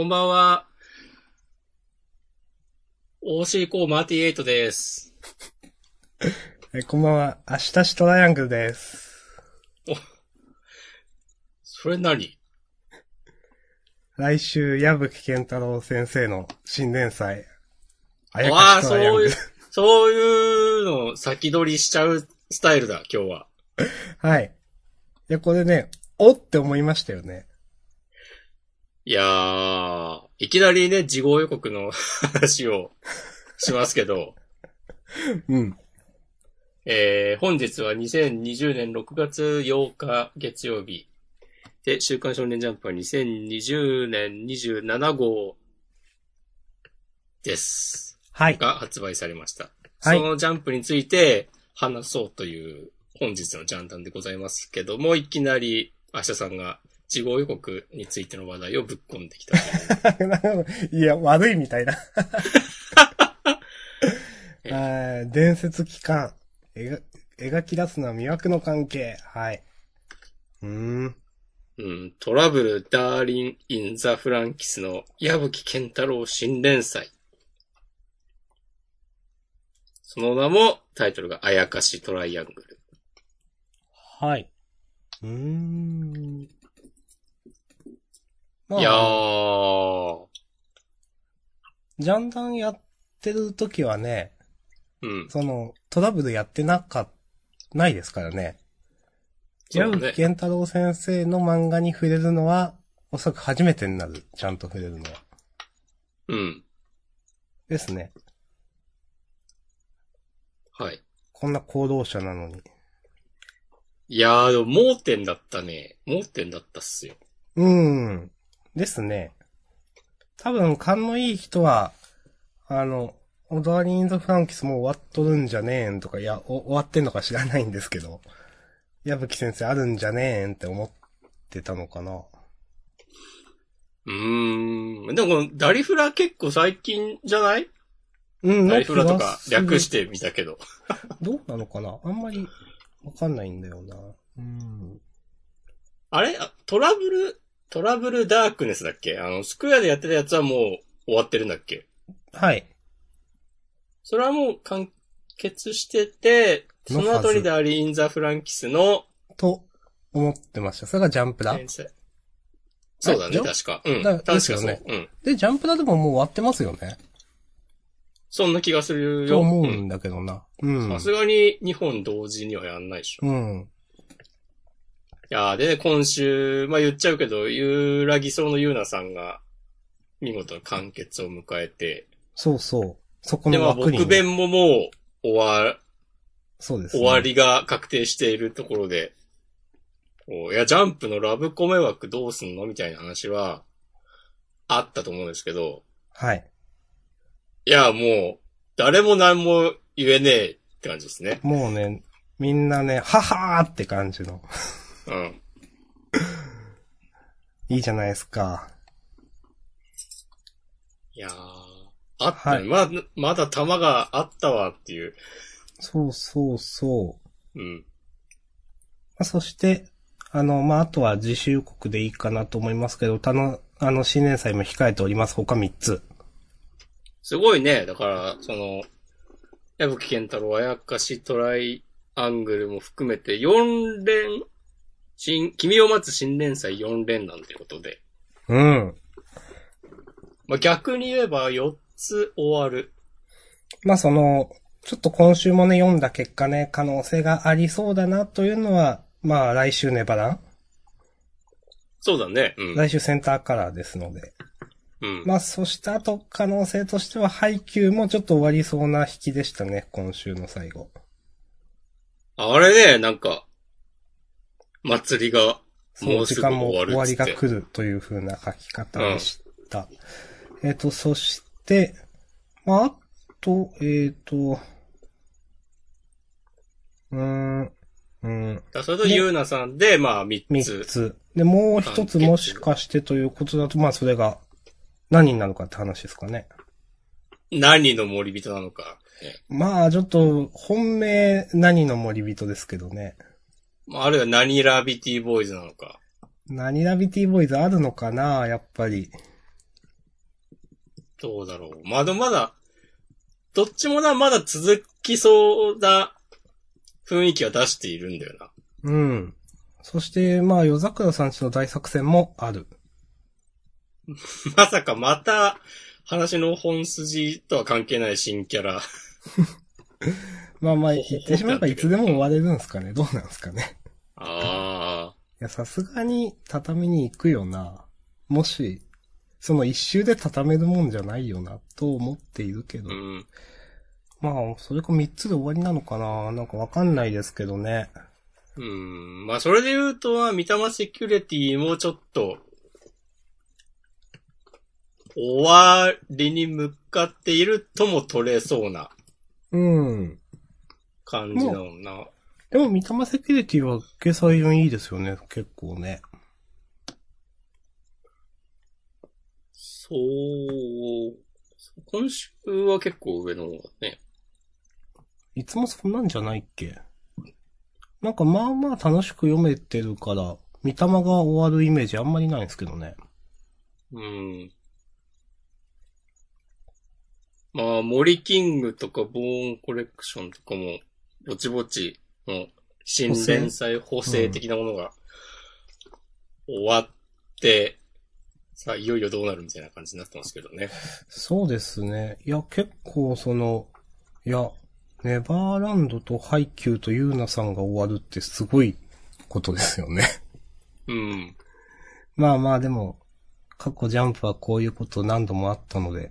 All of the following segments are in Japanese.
こんばんは。OC コーマーティエイトです。え、こんばんは。明日しトライアングルです。それ何来週、矢吹健太郎先生の新連載。あやああ、かしトライアングルそういう。、そういうのを先取りしちゃうスタイルだ、今日は。はい。いや、これね、おって思いましたよね。いやー、いきなりね、事後予告の 話をしますけど、うん。えー、本日は2020年6月8日月曜日。で、週刊少年ジャンプは2020年27号です。はい。が発売されました。はいそのジャンプについて話そうという本日のジャンダンでございますけども、いきなり明日さんが事後予告についての話題をぶっ込んできたと いや、悪いみたいな。え伝説機関。描描き出すのは魅惑の関係。はい。うーん。うん、トラブル・ダーリン・イン・ザ・フランキスの矢吹健太郎新連載。その名も、タイトルがあやかしトライアングル。はい。うーん。まいやー、ジャンダンやってる時はね、うん。その、トラブルやってなか、ないですからね。矢そうだね吹健太郎先生の漫画に触れるのは、おそらく初めてになる。ちゃんと触れるのは。うん。ですね。はい。こんな行動者なのに。いやー、でも盲点だったね。盲点だったっすよ。うーん。ですね。多分、勘のいい人は、あの、オドアリーン・ザ・フランキスもう終わっとるんじゃねえんとか、いや、お終わってんのか知らないんですけど、矢吹先生あるんじゃねえんって思ってたのかな。うーん。でもこのダリフラ結構最近じゃない？うん、ダリフラとか略してみたけど。どうなのかな？あんまりわかんないんだよな。うん。あれ？あトラブル、トラブルダークネスだっけ？あの、スクエアでやってたやつはもう終わってるんだっけ？はい。それはもう完結してて、その後にダーリン・イン・ザ・フランキスのと思ってました。それがジャンプだ。そうだね、確か。うん。だ確かそう。ですよねうん。で、ジャンプだでももう終わってますよね。そんな気がするとよ。思うんだけどな。うん。さすがに日本同時にはやんないでしょ。いうん。やーで、今週、まあ言っちゃうけど、ゆらぎそうのゆうなさんが、見事な完結を迎えて、そうそう。そこで、まあの枠に。僕弁ももう終わ、そうです、ね。終わりが確定しているところで、いや、ジャンプのラブコメ枠どうすんのみたいな話は、あったと思うんですけど、はい。いや、もう、誰も何も言えねえって感じですね。もうね、みんなね、ははーって感じの。うん。いいじゃないですか。いやー、あったね。まだ、まだ弾があったわっていう。そうそうそう。うん。まあ、そして、あの、まあ、あとは自習国でいいかなと思いますけど、たの、あの、新年祭も控えております。他3つ。すごいね。だから、その、矢吹健太郎、あやかし、トライアングルも含めて4連、新、君を待つ新連載4連なんてことで。うん。まあ、逆に言えば4つ終わる。まあ、その、ちょっと今週もね、読んだ結果ね、可能性がありそうだなというのは、まあ、来週ネバラン？そうだね。うん。来週センターカラーですので。うん。まあ、そしてあと可能性としては、配給もちょっと終わりそうな引きでしたね、今週の最後。あれね、なんか、祭りが、もうすぐ時間も終わるっつって終わりが来るという風な書き方でした。えっ、と、そして、まあ、あと、えっ、と、うーん、うん、だそれとゆうなさんで、まあ3三つ。つ。で、もう一つもしかしてということだと、まあ、それが、何になるかって話ですかね。何の森人なのか。ねまあ、ちょっと、本命、何の森人ですけどね。まあ、あるいは何ラビティボーイズなのか。何ラビティボーイズあるのかなやっぱり。どうだろう。まあでもまだ、どっちもな、まだ続きそうな雰囲気は出しているんだよな。うん。そして、まあ、夜桜さんちの大作戦もある。まさかまた、話の本筋とは関係ない新キャラ。まあまあ、言ってしまえばいつでも終われるんですかね。どうなんですかね。ああ。いや、さすがに畳に行くよな。もし、その一周で畳めるもんじゃないよな、と思っているけど。うん。まあ、それか三つで終わりなのかななんかわかんないですけどね。うん。まあ、それで言うとは、三玉セキュリティもちょっと、終わりに向かっているとも取れそうなうん。感じだもんな。でも、三玉セキュリティは掲載順いいですよね、結構ね。そう。今週は結構上の方だね。いつもそんなんじゃないっけ？なんかまあまあ楽しく読めてるから、三玉が終わるイメージあんまりないんですけどね。うん。まあ、森キングとかボーンコレクションとかも、ぼちぼちの新連載補正的なものが終わって、さあ、いよいよどうなるみたいな感じになってますけどね。そうですね。いや、結構その、いや、ネバーランドとハイキューとユーナさんが終わるってすごいことですよね。うん。まあまあでも、過去ジャンプはこういうこと何度もあったので、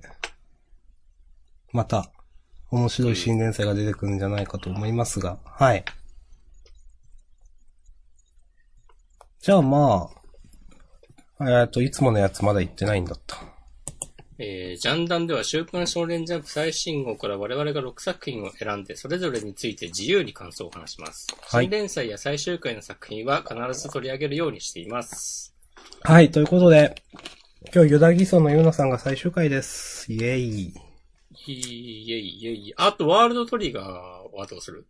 また、面白い新連載が出てくるんじゃないかと思いますが、はい。じゃあまあ、えっと、いつものやつまだ言ってないんだった。えー、ジャンダンでは週刊少年ジャンプ最新号から我々が6作品を選んで、それぞれについて自由に感想を話します。はい新連載や最終回の作品は必ず取り上げるようにしています。はい、ということで、今日ユダギソンのユーナさんが最終回です。イェイ。いえいえいえいえ。あと、ワールドトリガーはどうする？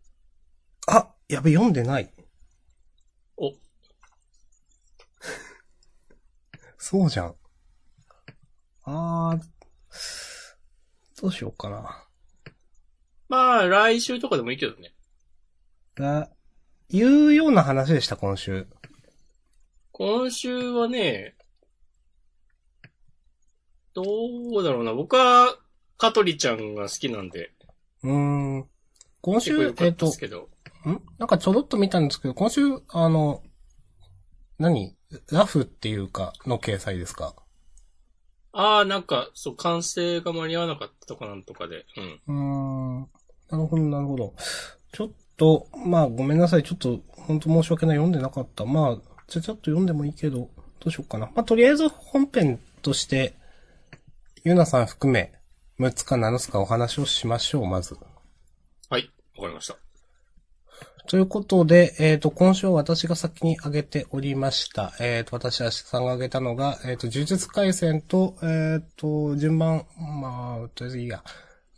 あ、やべ、読んでない。お、そうじゃん。あー、どうしようかな。まあ、来週とかでもいいけどね。が、いうような話でした、今週。今週はね、どうだろうな。僕は、香取ちゃんが好きなんで、うーん。今週えっ、とったです、けど。ん？なんかちょろっと見たんですけど、今週、あの、何？ラフっていうか、の掲載ですか？ああ、なんか、そう、完成が間に合わなかったとかなんとかで。うん。うーん。なるほど、なるほど。ちょっと、まあ、ごめんなさい。ちょっと、本当申し訳ない。読んでなかった。まあ、ちゃちゃっと読んでもいいけど、どうしようかな。まあ、とりあえず本編として、ゆなさん含め、6つか7つかお話をしましょう、まず。はい、わかりました。ということで、えっ、と、今週は私が先に挙げておりました。えっ、と、私はさんが挙げたのが、えっ、と、呪術回戦と、えっ、と、順番、まあ、とりあえずいいや。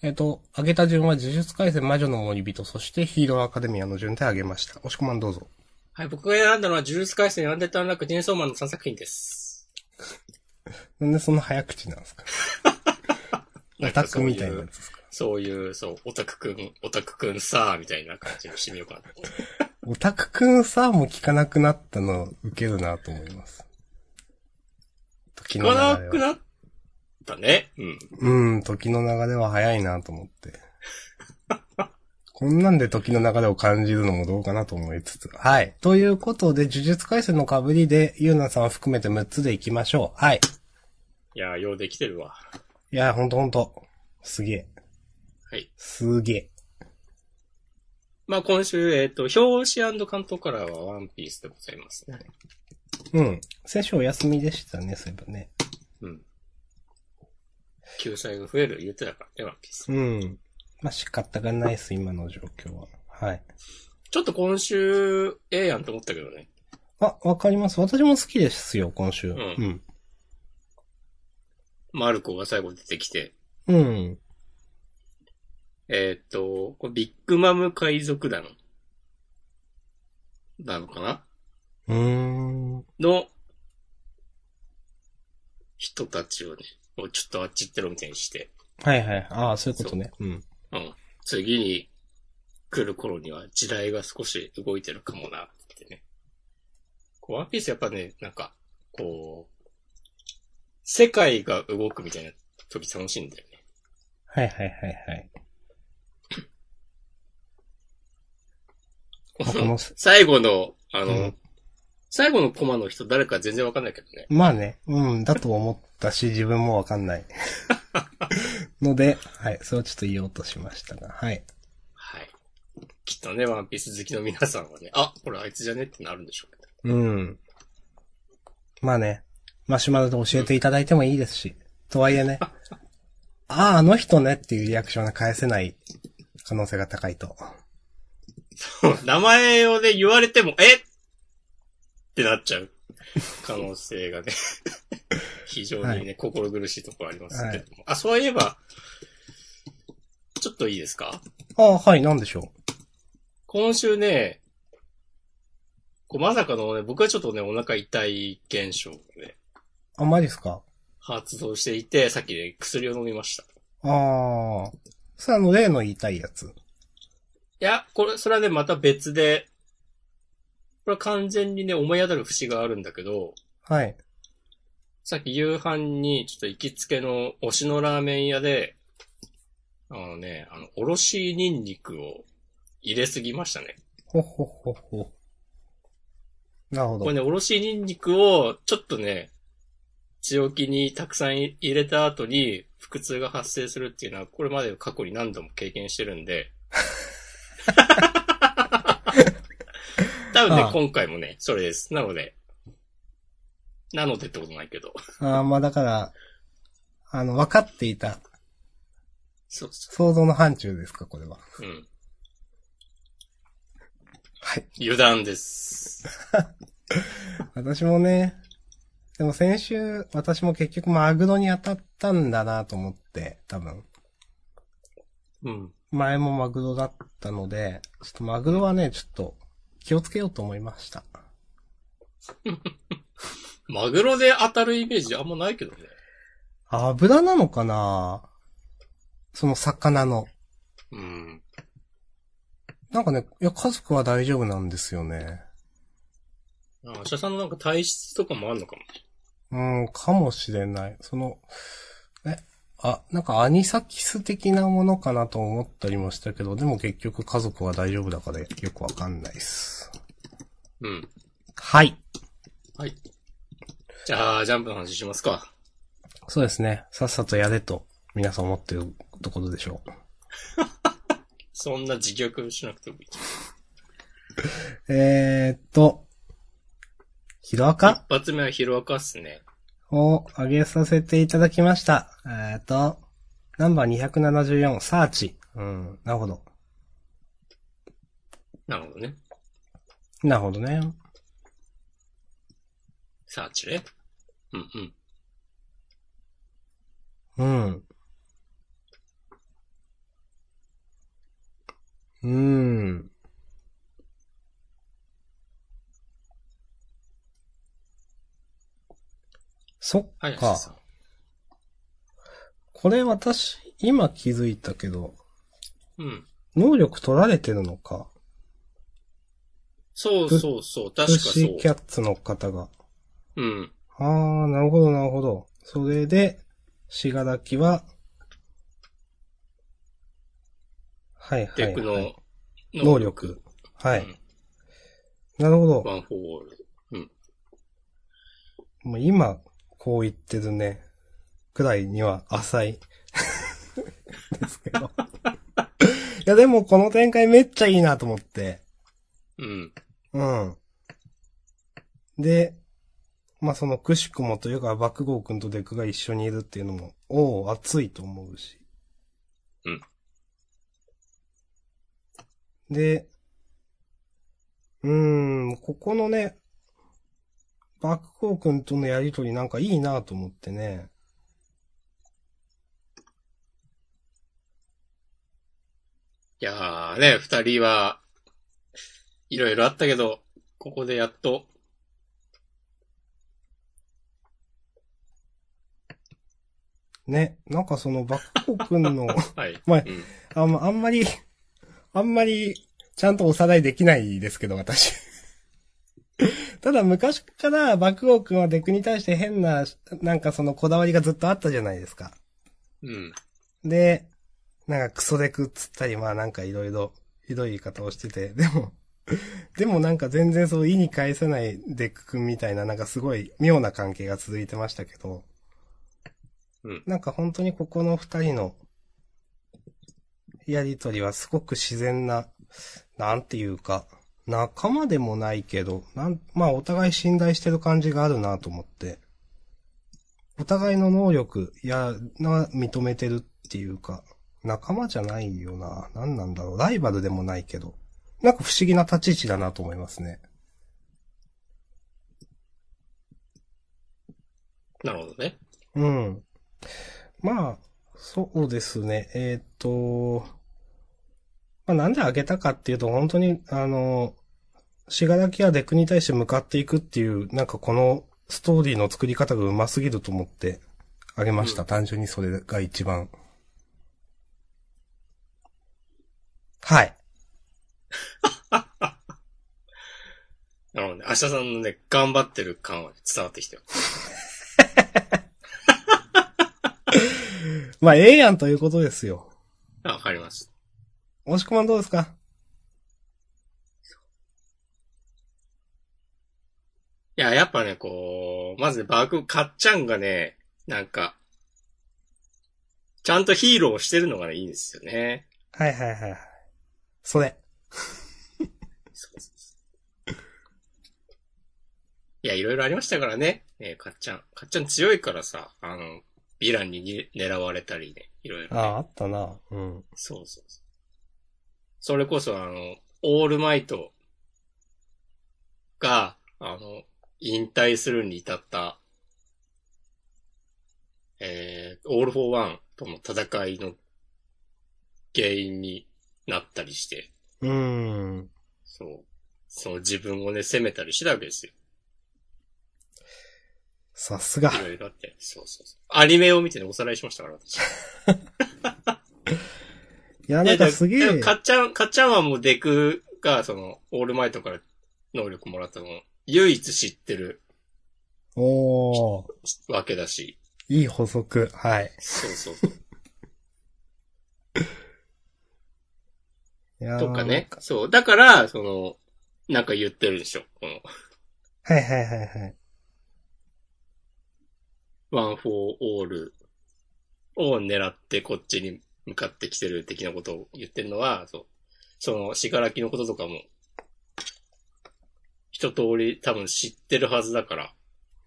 えっ、と、挙げた順は呪術回戦魔女の森人、そしてヒーローアカデミアの順で挙げました。押し込まんどうぞ。はい、僕が選んだのは、呪術回戦アンデッドアンラックチェーンソーマンの3作品です。なんでそんな早口なんですか？オタクみたいなやつですか？そういう、そう、オタクくん、オタクくんさー、みたいな感じにしてみようかな。オタクくんさも聞かなくなったの、受けるなと思います。時聞かな流れはくなったね。うん。うん、時の流れは早いなと思って。こんなんで時の流れを感じるのもどうかなと思いつつ。はい。ということで、呪術回戦の被りで、ゆうなさん含めて6つで行きましょう。はい。いやー、ようできてるわ。いや、ほんとほんと。すげえ。はい。すげえ。まあ今週、えっ、と、表紙関東カラーはワンピースでございますね。うん。先週お休みでしたね、そういえばね。うん。救済が増える言ってたからね、ワンピース。うん。まあ、仕方がないです、今の状況は。はい。ちょっと今週、ええやんと思ったけどね。あ、わかります。私も好きですよ、今週。んうん。マルコが最後出てきて、うん。えっ、と、これビッグマム海賊団なのかな？うーん。の人たちをね、もうちょっとあっち行ってろみたいにして、はいはい。ああ、そういうことね。うん。うん。次に来る頃には時代が少し動いてるかもなってね。こうワンピースやっぱね、なんか、こう、世界が動くみたいな時楽しいんだよね。はいはいはいはい。ここのの 最後の、あの、うん最後のコマの人誰か全然わかんないけどね。まあね、うん、だと思ったし、自分もわかんない。ので、はい、それをちょっと言おうとしましたが、はい。はい。きっとね、ワンピース好きの皆さんはね、あ、これあいつじゃねってなるんでしょうけど。うん。まあね、マシュマロで教えていただいてもいいですし、とはいえね、ああ、あの人ねっていうリアクションが返せない可能性が高いと。名前をね、言われても、え？ってなっちゃう可能性がね、非常にね、心苦しいところありますけども。あ、そういえば、ちょっといいですか？ああ、はい、なんでしょ今週ね、こうまさかのね、僕はちょっとね、お腹痛い現象がね、う。あ、マジですか？発動していて、さっきね、薬を飲みました。いああ。それあの、例の言いたいやつ。や、これ、それはね、また別で、これは完全にね、思い当たる節があるんだけど、はい。さっき夕飯にちょっと行きつけの推しのラーメン屋で、あのね、あの、おろしニンニクを入れすぎましたね。ほほほほ。なるほど。これね、おろしニンニクをちょっとね、強気にたくさん入れた後に腹痛が発生するっていうのは、これまで過去に何度も経験してるんで。多分ねあ、あ今回もね、それです。なので、なのでってことないけど。ああ、まあだから、あの、分かっていた、そうそ想像の範疇ですか、これは。う。うん。はい。油断です。私もね、でも先週、私も結局マグロに当たったんだなと思って、多分。うん。前もマグロだったので、ちょっとマグロはね、ちょっと気をつけようと思いました。マグロで当たるイメージあんまないけどね。油なのかな？その魚の。うん。なんかね、いや、家族は大丈夫なんですよね。あ、社さんのなんか体質とかもあんのかもね。うん、かもしれない。その、え、あ、なんかアニサキス的なものかなと思ったりもしたけど、でも結局家族は大丈夫だからよくわかんないです。うん。はい。はい。じゃあ、ジャンプの話しますか。そうですね。さっさとやれと、皆さん思ってるところでしょう。そんな自虐しなくてもいい。えーっと、ヒロアカ？一発目はヒロアカっすね。を上げさせていただきました。えーっと、ナンバー274、サーチ。うん、なるほど。なるほどね。なるほどね。サーチね。うんうん。うん。うーん。そっはい、か。さんこれ私、今気づいたけど、うん。能力取られてるのか？そうそうそう、確かそうシーキ。ャッツの方が。うん。あー、なるほど、なるほど。それで、しがらきは、はいはい、デクのはい。能力。はい。うんなるほど。ワンフォーオール。うん。もう今、こう言ってるね、くらいには浅い。ですけど。いや、でもこの展開めっちゃいいなと思って。うん。うん。で、まあ、そのくしくもというか、爆豪くんとデクが一緒にいるっていうのも、おお、熱いと思うし。うん。で、うーん、ここのね、爆豪くんとのやりとりなんかいいなと思ってね。いやーね、二人は、いろいろあったけど、ここでやっと、ね、なんかその爆豪くんの、はい。まあうん。あんまり、あんまり、ちゃんとおさらいできないですけど、私。ただ昔から爆豪くんはデクに対して変な、なんかそのこだわりがずっとあったじゃないですか。うん。で、なんかクソデクっつったり、まあなんかいろいろひどい言い方をしてて、でも、でもなんか全然そう意に介せないデク君みたいななんかすごい妙な関係が続いてましたけど、うんなんか本当にここの二人のやりとりはすごく自然な、なんていうか、仲間でもないけど、なん、まあお互い信頼してる感じがあるなと思って、お互いの能力、や、な、認めてるっていうか、仲間じゃないよな。何なんだろう。ライバルでもないけど。なんか不思議な立ち位置だなと思いますね。なるほどね。うん。まあ、そうですね。えーっと、まあなんであげたかっていうと、本当に、あの、しがらきやデクに対して向かっていくっていう、なんかこのストーリーの作り方が上手すぎると思ってあげました。うん単純にそれが一番。はい。なるほどね。明日さんのね、頑張ってる感は伝わってきたよ。まあ、ええやんということですよ。あわかります。押し込まんどうですか？いや、やっぱね、こう、まずね、バグ、かっちゃんがね、なんか、ちゃんとヒーローをしてるのがね、いいんですよね。はいはいはいはい。それ。そうそうそういや、いろいろありましたからね。えーかっちゃん。かっちゃん強いからさ、あの、ヴィランにに狙われたりね、いろいろ、ね。ああ、あったな。うん。そうそうそう。それこそあの、オールマイトが、あの、引退するに至った、えー、オールフォーワンとの戦いの原因になったりして、うーん。そう。その自分をね、責めたりしてたわけですよ。さすが。いろいろあって。そうそうそう。アニメを見てね、おさらいしましたから、私。いや、なんかすげえ。でかっちゃん、かっちゃんはもうデクが、その、オールマイトから能力もらったのを、唯一知ってるおー。わけだし。いい補足。はい。そうそうそう。いやーとかね。。そう。だから、その、なんか言ってるでしょ。この、はいはいはいはい。ワンフォーオールを狙ってこっちに向かってきてる的なことを言ってるのは、そう。その、しがらきのこととかも、一通り多分知ってるはずだから。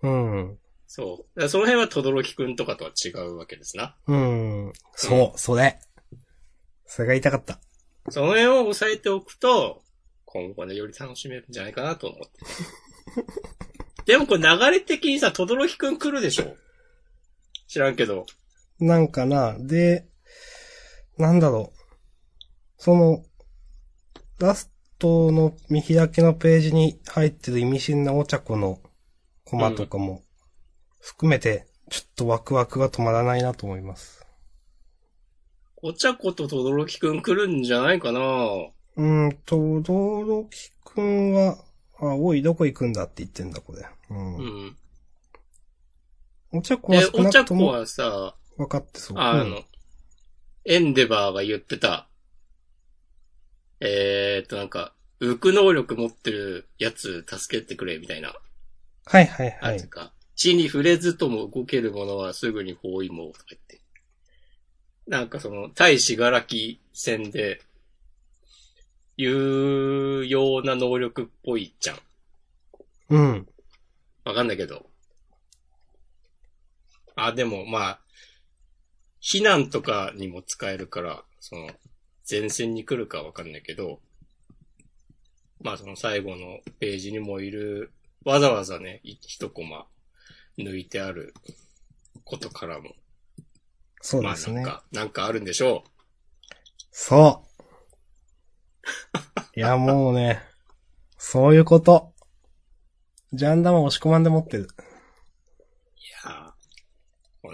うん。そう。その辺は轟くんとかとは違うわけですな。うん。そう、それ。それが言いたかった。その辺を押さえておくと、今後ね、より楽しめるんじゃないかなと思って。でもこれ流れ的にさ、轟くん来るでしょ？知らんけど。なんかな、で、なんだろう。その、ラストの見開きのページに入ってる意味深なお茶子のコマとかも含めて、ちょっとワクワクが止まらないなと思います。お茶子と轟くん来るんじゃないかなうんと、ドロキくんは、あ、おい、どこ行くんだって言ってんだ、これ。うん。うん。お茶子はで、少なくとも分かってそう。あのうん、エンデバーが言ってた、えーっとなんか、浮く能力持ってるやつ助けてくれみたいな。はいはいはい。か、地に触れずとも動けるものはすぐに包囲網とか言って。なんかその、対死柄木戦で、有用な能力っぽいじゃん。うん。わかんないけど。あ、でもまあ、避難とかにも使えるから、その、前線に来るかわかんないけど、まあその最後のページにもいる、わざわざね、い一コマ抜いてあることからも、まあそうですね。なんか、なんかあるんでしょそう。いや、もうね、そういうこと。ジャンダマ押し込まんで持ってる。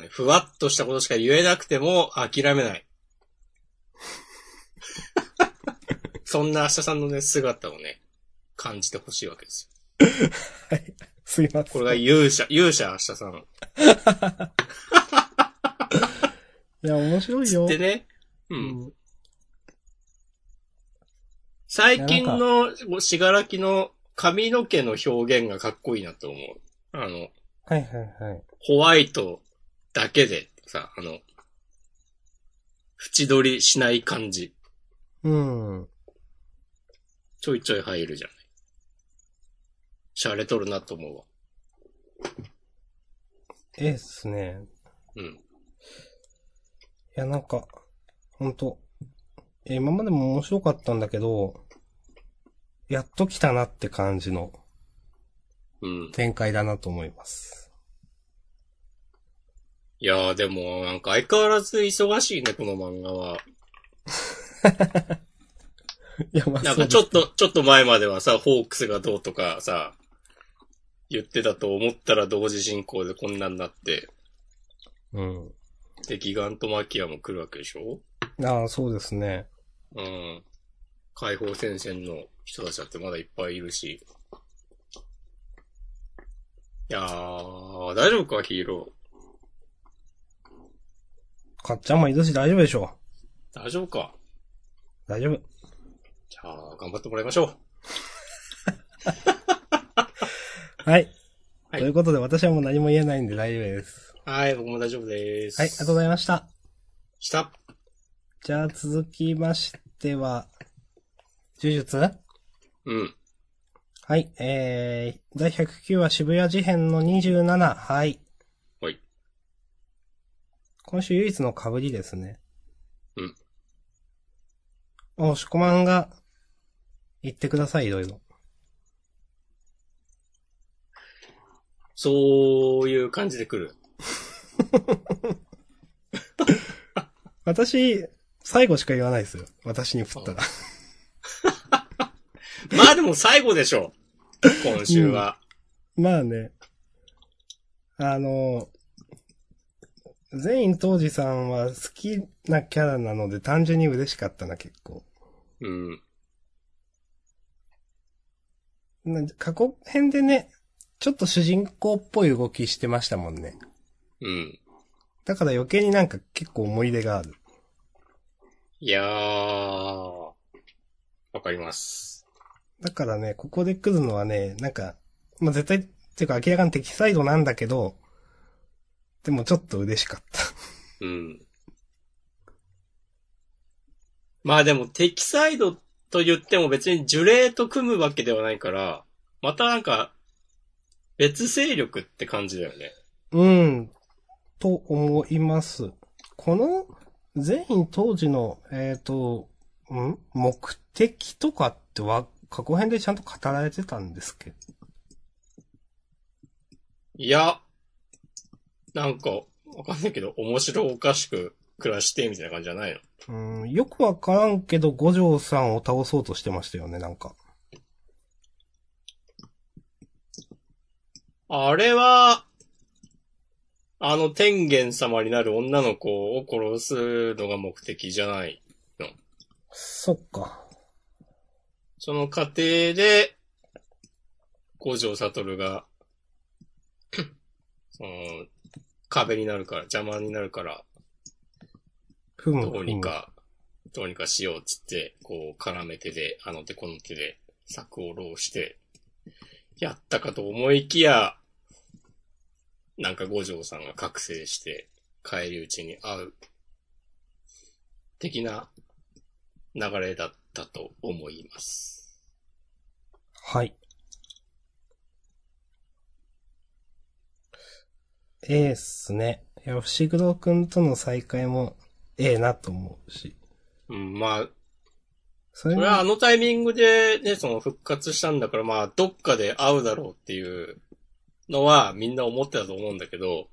ね、ふわっとしたことしか言えなくても諦めない。そんな明日さんのね、姿をね、感じてほしいわけですはい。すいません。よ。これが勇者、勇者明日さん。いや、面白いよ。でね、う。うんん。最近のしがらきの髪の毛の表現がかっこいいなと思う。あの、はいはいはい。ホワイトだけでさ、あの、縁取りしない感じ。うん。ちょいちょい入るじゃない。シャレとるなと思うわ。ええっすね。うん。いや、なんか、ほんと、え今までも面白かったんだけど、やっと来たなって感じのうん。展開だなと思います。いやーでも、なんか相変わらず忙しいね、この漫画は。いや、まあ、なんかちょっと、ちょっと前まではさ、ホークスがどうとかさ、言ってたと思ったら同時進行でこんなになって、うん。で、ギガントマキアも来るわけでしょ？ああ、そうですね。うん。解放戦線の人たちだってまだいっぱいいるし。いやー、大丈夫か、ヒーロかっちゃんもいるし大丈夫でしょー。大丈夫か？う。大丈夫。じゃあ、頑張ってもらいましょう。はい。はいということで、私はもう何も言えないんで大丈夫です。はい、僕も大丈夫です。はい、ありがとうございました。した。じゃあ続きましては、呪術？うん。はい、えー、第109話渋谷事変の27、はい。はい。今週唯一の被りですね。うん。お、しこまんが、言ってください、いろいろ。そういう感じで来る。私、最後しか言わないですよ。私に振ったら。まあでも最後でしょ。今週は。まあね。あの、全員当時さんは好きなキャラなので単純に嬉しかったな、結構。うん。な過去編でね、ちょっと主人公っぽい動きしてましたもんね。うん。だから余計になんか結構思い出がある。いやー、わかります。だからね、ここで来るのはね、なんか、まあ、絶対、っていうか明らかに敵サイドなんだけど、でもちょっと嬉しかった。うん。まあでも敵サイドと言っても別に呪霊と組むわけではないから、またなんか、別勢力って感じだよね。うん、と思います。この、全員当時の、えっ、と、ん？目的とかっては、過去編でちゃんと語られてたんですけど。いや、なんか、わかんないけど、面白おかしく暮らしてみたいな感じじゃないの？うん、よくわからんけど、五条さんを倒そうとしてましたよね、なんか。あれは、あの天元様になる女の子を殺すのが目的じゃない。そっか。その過程で、五条悟が、その、壁になるから、邪魔になるから、ふむ。どうにか、どうにかしようっつって、こう、絡め手で、あの手この手で、策を浪して、やったかと思いきや、なんか五条さんが覚醒して、帰り討ちに会う、的な流れだったと思います。はい。ええっすね。いや、伏黒くんとの再会も、ええなと思うし。うん、まあ、それはあに、のタイミングでね、その復活したんだから、まあ、どっかで会うだろうっていうのはみんな思ってたと思うんだけど、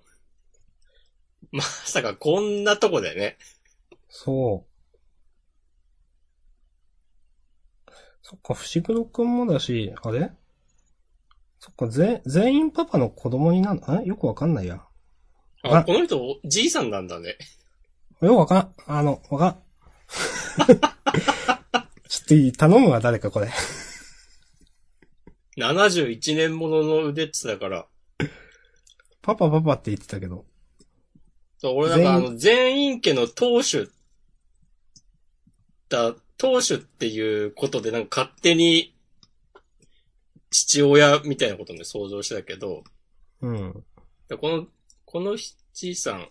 まさかこんなとこでね、そう。そっか、伏黒くんもだし、あれ？そっか、ぜ、全員パパの子供になる、あよくわかんないや。あ、あこの人、じいさんなんだね。よくわかん。あの、わかん。ちょっといい頼むわ、誰かこれ。71年ものの腕っつだから。パパパパって言ってたけど。そう、俺なんかあ全の、全員家の当主だ、当主っていうことでなんか勝手に父親みたいなことで想像してたけど、うん。でこの、このじいさん、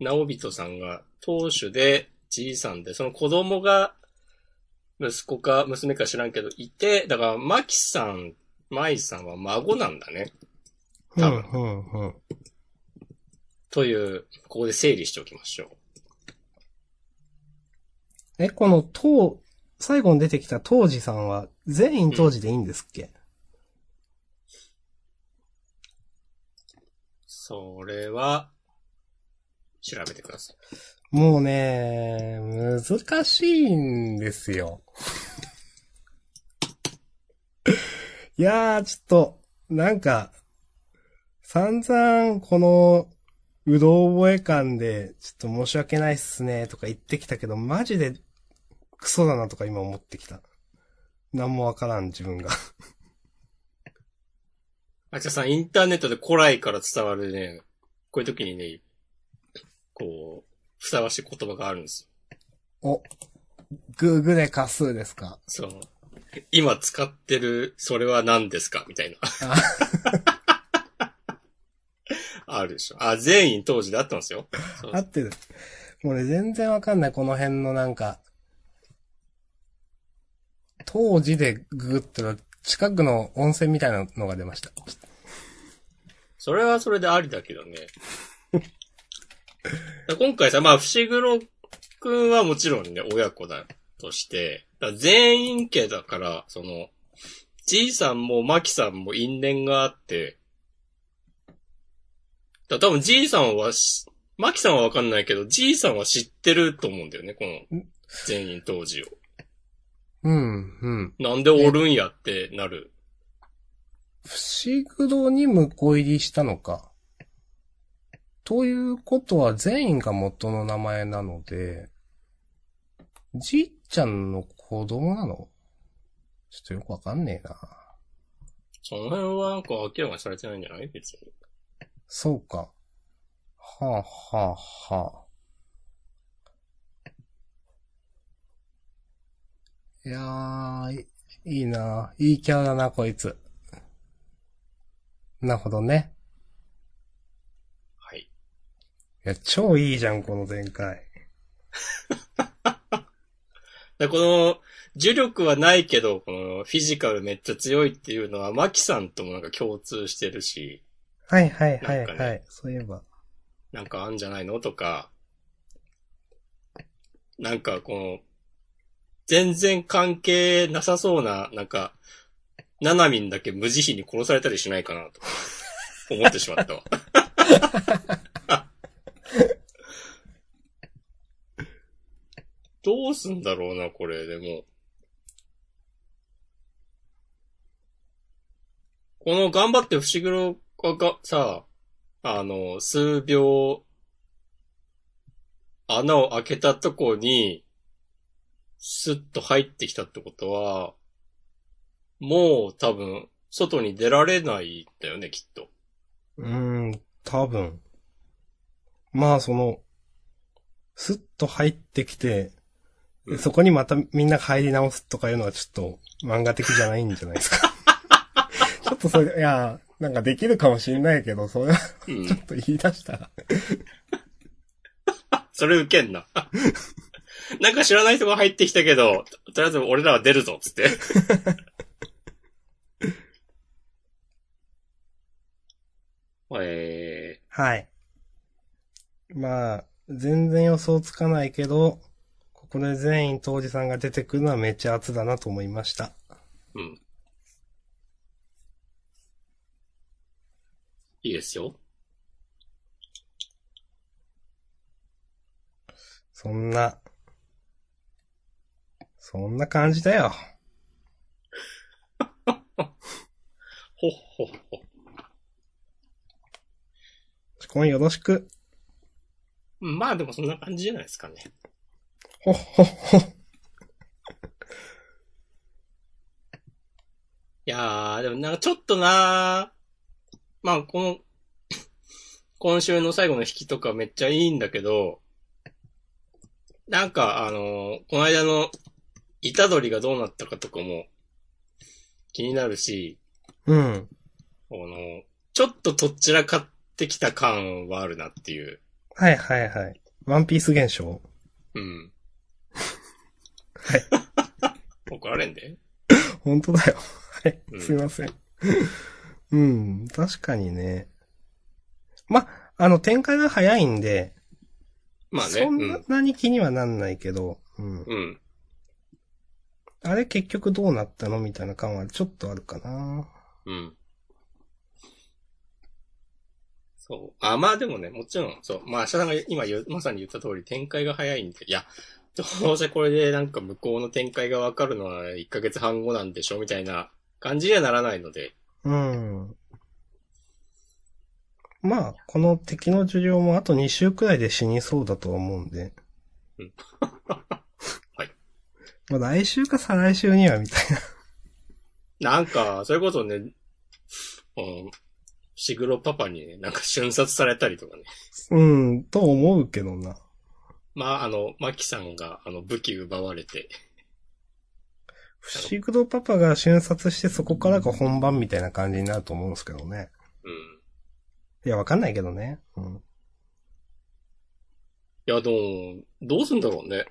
直人さんが当主でじいさんで、その子供が息子か娘か知らんけどいて、だから、マキさん、マイさんは孫なんだね。多うん、分うん、うん。という、ここで整理しておきましょう。え、この、当、最後に出てきた当時さんは、全員当時でいいんですっけ、それは、調べてください。もうね、難しいんですよ。いやー、ちょっと、なんか、散々、この、うろ覚え感で、ちょっと申し訳ないっすね、とか言ってきたけど、マジで、クソだなとか今思ってきた。なんもわからん、自分が。あちゃさん、インターネットで古来から伝わるね、こういう時にね、こう、ふさわしい言葉があるんですよ。お、グーグレカスですか？そう。今使ってる、それは何ですか？みたいな。あ るでしょ。あ、全員当時で合ってますよ。合ってる。もうね、全然わかんない、この辺のなんか、当時でググってる近くの温泉みたいなのが出ました。それはそれでありだけどね。今回さ、まあ、伏黒くんはもちろんね、親子だとして、全員家だから、その、じいさんもマキさんも因縁があって、だ多分じいさんはし、マキさんはわかんないけど、じいさんは知ってると思うんだよね、この全員当時を。うん、うん。なんでおるんやってなる。伏黒に婿入りしたのか。ということは全員が元の名前なので、じいちゃんの子供なの？ちょっとよくわかんねえな。その辺はなんか明らかにされてないんじゃない？別に。そうか。はあ、はあ、はあ。いやー、いいいな。いいキャラだな、こいつ。なるほどね。はい。いや、超いいじゃん、この前回。でこの、重力はないけど、このフィジカルめっちゃ強いっていうのは、マキさんともなんか共通してるし、はいはいはいはい。そういえば。なんかあんじゃないのとか、なんかこの、全然関係なさそうな、なんか、ナナミンだけ無慈悲に殺されたりしないかなと思ってしまったわ。どうすんだろうな、これ、でも。この頑張って伏黒がさ、あの、数秒、穴を開けたとこに、スッと入ってきたってことは、もう多分、外に出られないんだよね、きっと。うーん、多分。まあ、その、スッと入ってきて、うんそこにまたみんなが入り直すとかいうのはちょっと漫画的じゃないんじゃないですか。ちょっとそれ、いや、なんかできるかもしれないけど、それはうんちょっと言い出したら。それ受けんな。なんか知らない人が入ってきたけど、ととりあえず俺らは出るぞ、つって。えはい。まあ、全然予想つかないけど、ここで全員当時さんが出てくるのはめっちゃ熱だなと思いました。ー、うん。いいですよ。そんな、そんな感じだよ。ほっほっほ。婚よろしく。まあでもそんな感じじゃないですかね。ほっほっほ。いやー、でもなんかちょっとなーまあこの、今週の最後の引きとかめっちゃいいんだけど、なんかあのーこの間の、虎取がどうなったかとかも気になるし、うん。あの、ちょっととっちらかってきた感はあるなっていう。はいはいはい。ワンピース現象？うん。はい。怒られんで本当だよ。はい。うんすいません。うん。確かにね。ま、あの、展開が早いんで、まあね。そんうん。なに気にはなんないけど、うん。うん。あれ結局どうなったのみたいな感はちょっとあるかな。うん。そう。あ、まあでもね、もちろん、そう。まあ、下さんが今言う、まさに言った通り展開が早いんで、いや、どうせこれでなんか向こうの展開がわかるのは1ヶ月半後なんでしょみたいな感じにはならないので。うん。まあ、この敵の寿命もあと2週くらいで死にそうだとは思うんで。うんはい。まあ来週か再来週にはみたいな。なんか、それこそね、うん、シグロパパにね、なんか瞬殺されたりとかね。うん、と思うけどな。まあ、あの、マキさんが、あの、武器奪われて、不思議とパパが瞬殺してそこからが本番みたいな感じになると思うんですけどね。うん。いや、わかんないけどね。うん。いや、でも、どうすんだろうね。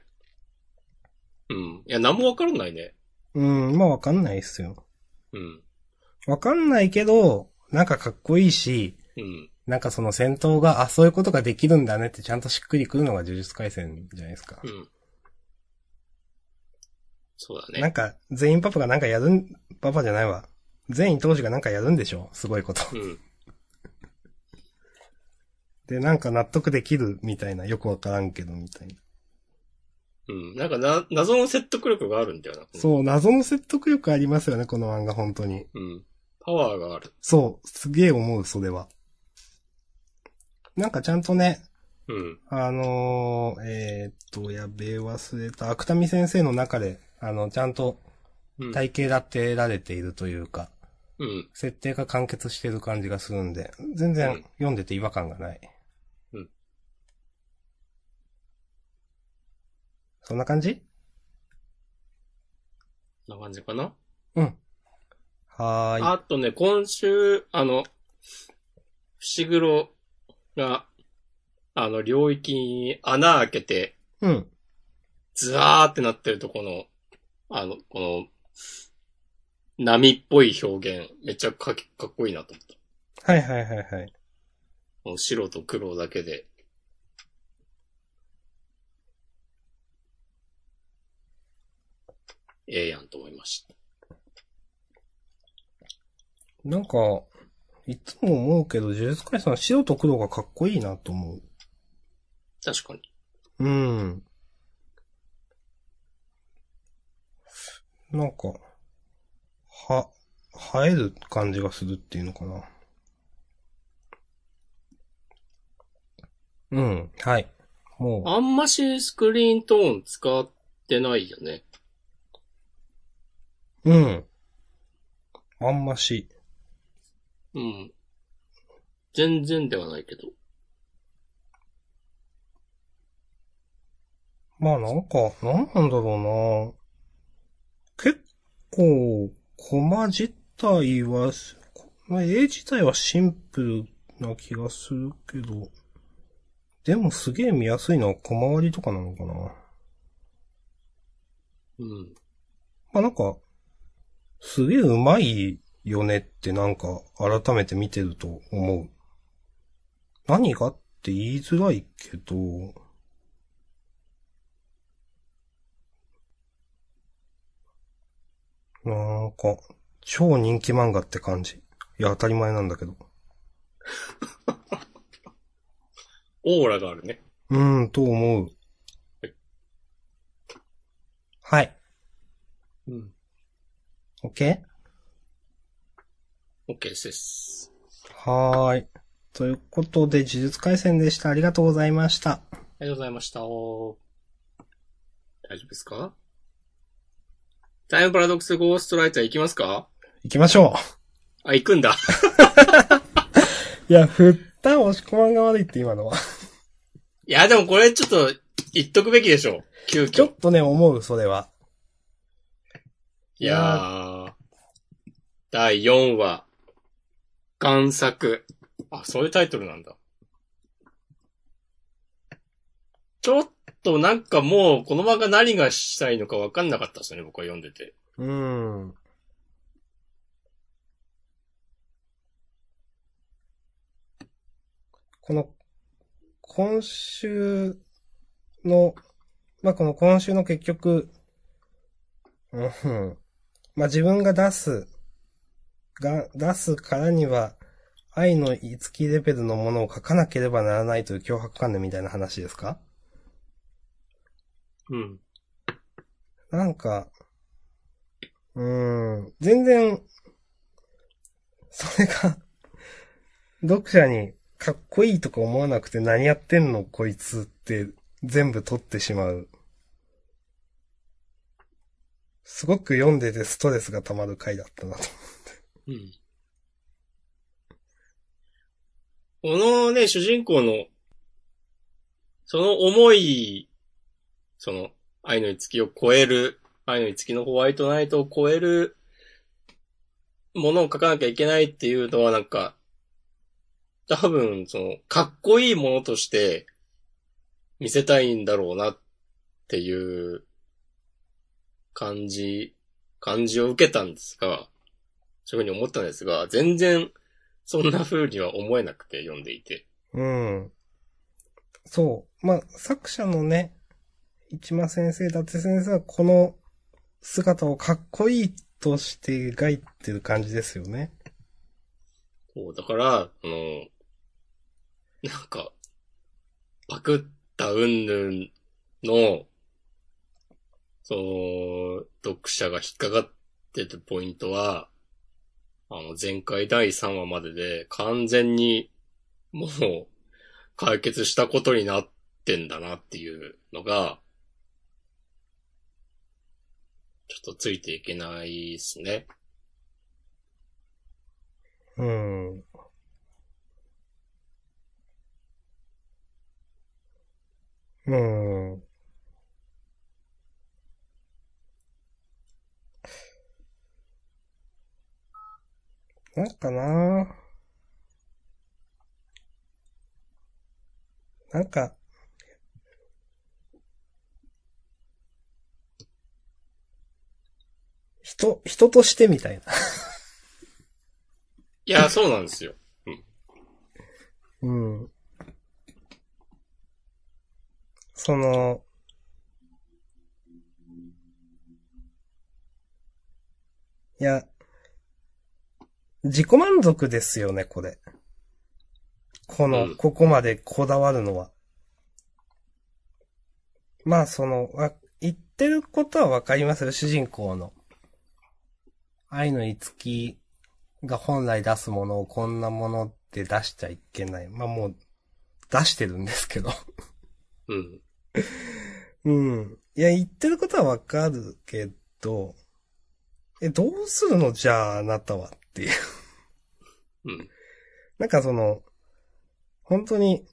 うん。いや、何もわからないね。うん、まあわかんないっすよ。うん。わかんないけど、なんかかっこいいし、うん。なんかその戦闘が、あ、そういうことができるんだねってちゃんとしっくりくるのが呪術回戦じゃないですか。うん。そうだなんね。か、全員パパがなんかやるん、パパじゃないわ。全員当時がなんかやるんでしょすごいこと。うん。で、なんか納得できるみたいな、よくわからんけど、みたいな。うん。なんかな、謎の説得力があるんだよな。う。そう、謎の説得力ありますよね、この漫画、本当に。うん。パワーがある。そう、すげえ思う、それは。なんかちゃんとね、うん。あのー、えー、っと、やべえ、忘れた。芥見先生の中で、あの、ちゃんとうん。体系立てられているというか、うん。設定が完結してる感じがするんで、全然うん読んでて違和感がない。うん。そんな感じ？こんな感じかな？うん。はーい。あとね、今週、あの、伏黒が、あの、領域に穴開けて、うん。ズワーってなってるとこの、あの、この、波っぽい表現、めっちゃかきかっこいいなと思った。はいはいはいはい。もう白と黒だけで。ええやんと思いました。なんか、いつも思うけど、呪術回戦は白と黒がかっこいいなと思う。確かに。うん。なんか、は、映える感じがするっていうのかな。うん、はい。もあんましスクリーントーン使ってないよね。う、うん。あんまし。うん。全然ではないけど。まあなんか、なんなんだろうな結構、コマ自体は、まあ、絵自体はシンプルな気がするけど、でもすげえ見やすいのは小回りとかなのかなうん。まあなんか、すげえ上手いよねってなんか改めて見てると思う。何がって言いづらいけど、なんか、超人気漫画って感じ。いや、当たり前なんだけど。オーラがあるね。うーん、と思う。はい。うん。OK? OK です。はーい。ということで、呪術回戦でした。ありがとうございました。ありがとうございました。大丈夫ですか？タイムパラドックスゴーストライター行きますか？行きましょあ、行くんだ。う。いや、振った押し込まんが悪いって今のは。いや、でもこれちょっと言っとくべきでしょ。急遽ちょっ。とね、思う、それは。いやー。第4話。贋作。あ、そういうタイトルなんだ。ちょっとなんかもう、この漫画何がしたいのか分かんなかったですね、僕は読んでて。うん。この、今週の、まあ、この今週の結局、うん、まあ、自分が出す、が、出すからには、愛の五きレベルのものを書かなければならないという脅迫観念みたいな話ですか？うん。なんか、うーん、全然、それが、読者にかっこいいとか思わなくて何やってんのこいつって全部取ってしまう。すごく読んでてストレスが溜まる回だったなと。うん。このね、主人公の、その思い、その、愛の五きを超える、愛の五きのホワイトナイトを超えるものを書かなきゃいけないっていうのはなんか、多分、その、かっこいいものとして見せたいんだろうなっていう感じ、感じを受けたんですが、そういうふうに思ったんですが、全然そんな風には思えなくて読んでいて。うん。そう。まあ、作者のね、市間先生、伊達先生はこの姿をかっこいいとして描いてる感じですよね。そう、だから、あの、なんか、パクった云々の、その、読者が引っかかってるポイントは、あの、前回第3話までで完全に、もう、解決したことになってんだなっていうのが、ちょっとついていけないですね。うん。うん。なんかななんか、人、人としてみたいな。いや、そうなんですよ。うん。その、いや、自己満足ですよね、これ。この、うんここまでこだわるのは。まあ、その、わ言ってることはわかりますよ、主人公の。愛の五きが本来出すものをこんなものって出しちゃいけない。まあもう、出してるんですけど。うん。うん。いや、言ってることはわかるけど、え、どうするのじゃあ、あなたはっていう。うん。なんかその、本当に、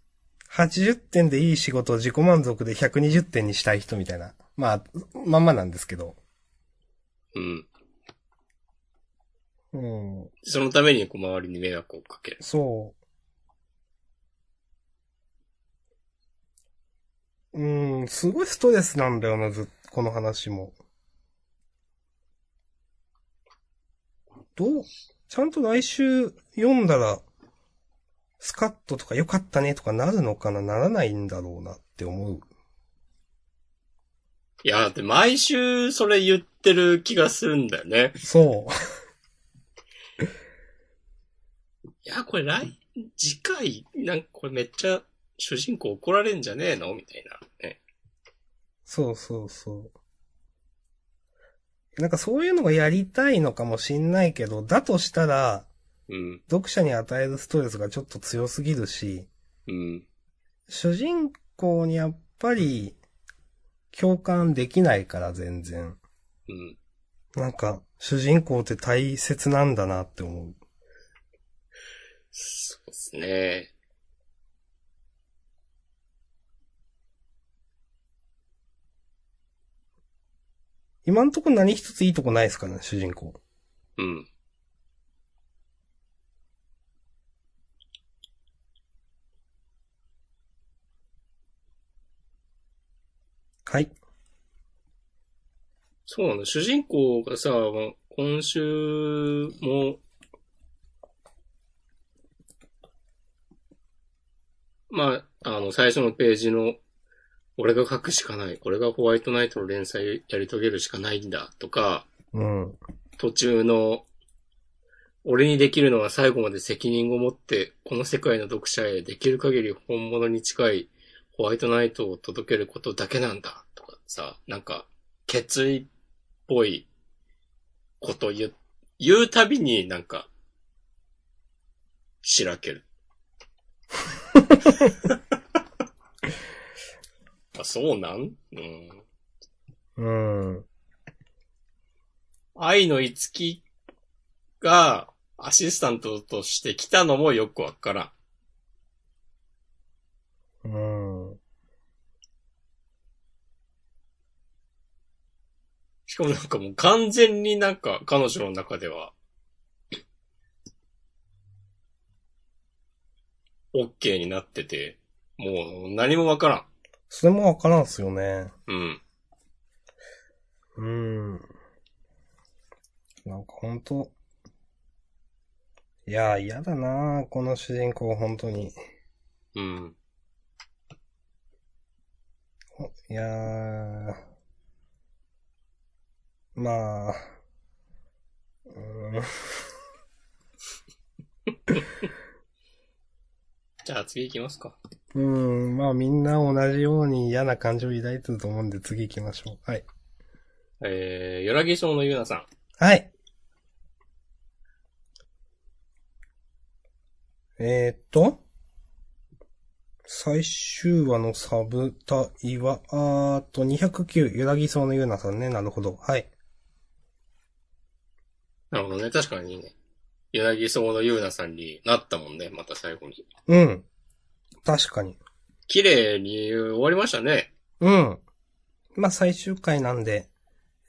80点でいい仕事を自己満足で120点にしたい人みたいな。まあ、まんまなんですけど。うん。うん。そのために、こう、周りに迷惑をかける。そう。うん、すごいストレスなんだよな、ずっこの話も。どう、ちゃんと来週読んだら、スカッととか良かったねとかなるのかな、ならないんだろうなって思う。いや、だって毎週それ言ってる気がするんだよね。そう。いや、これ来、次回、なんかこれめっちゃ主人公怒られんじゃねえのみたいな。ね。そうそうそう。なんかそういうのがやりたいのかもしんないけど、だとしたら、うん。読者に与えるストレスがちょっと強すぎるし、うん。主人公にやっぱり共感できないから全然。うん。なんか、主人公って大切なんだなって思う。そうですね。今んとこ何一ついいとこないですかね、主人公。うん。はい。そうなの。主人公がさ、まあ今週も、まあ、あの、最初のページの、俺が書くしかない。俺がホワイトナイトの連載やり遂げるしかないんだ。とか、うん。途中の、俺にできるのは最後まで責任を持って、この世界の読者へできる限り本物に近いホワイトナイトを届けることだけなんだ。とかさ、なんか、決意っぽいこと言う、言うたびになんか、しらける。あ、そうなん？うん。うん。愛のいつきがアシスタントとして来たのもよくわからん。うん。しかもなんかもう完全になんか彼女の中では、OK になってて、もう何もわからん。それもわからんっすよね。うん。うん。なんかほんと。いやー、嫌だなーこの主人公、本当に。うん。ほいやー。まあ。うーん。じゃあ次行きますか。うーん、まあみんな同じように嫌な感情を抱いてると思うんで次行きましょう。はい。えー、よらぎ賞のゆうなさん。はい。えー、っと、最終話のサブタイは、あーっと、209、揺らぎそうのゆうなさんね。なるほど。はい。なるほどね。確かにね。柳荘のゆうなさんになったもんね。また最後に。うん。確かに。綺麗に終わりましたね。うん。まあ、最終回なんで、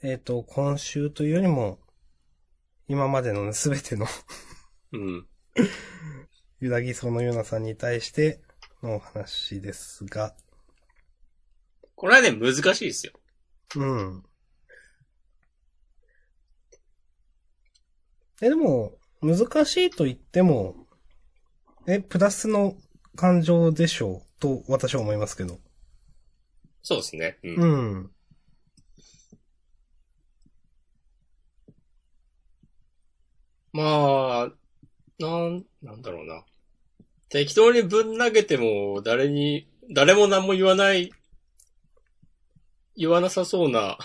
えーっと、今週というよりも、今までのね、すべてのうん。揺らぎそうのゆうなさんに対してのお話ですが、これはね、難しいですよ。うん。え、でも、難しいと言っても、え、プラスの感情でしょう、と私は思いますけど。そうですね。うん。うん。まあ、なん、なんだろうな。適当にぶん投げても、誰に、誰も何も言わない、言わなさそうな、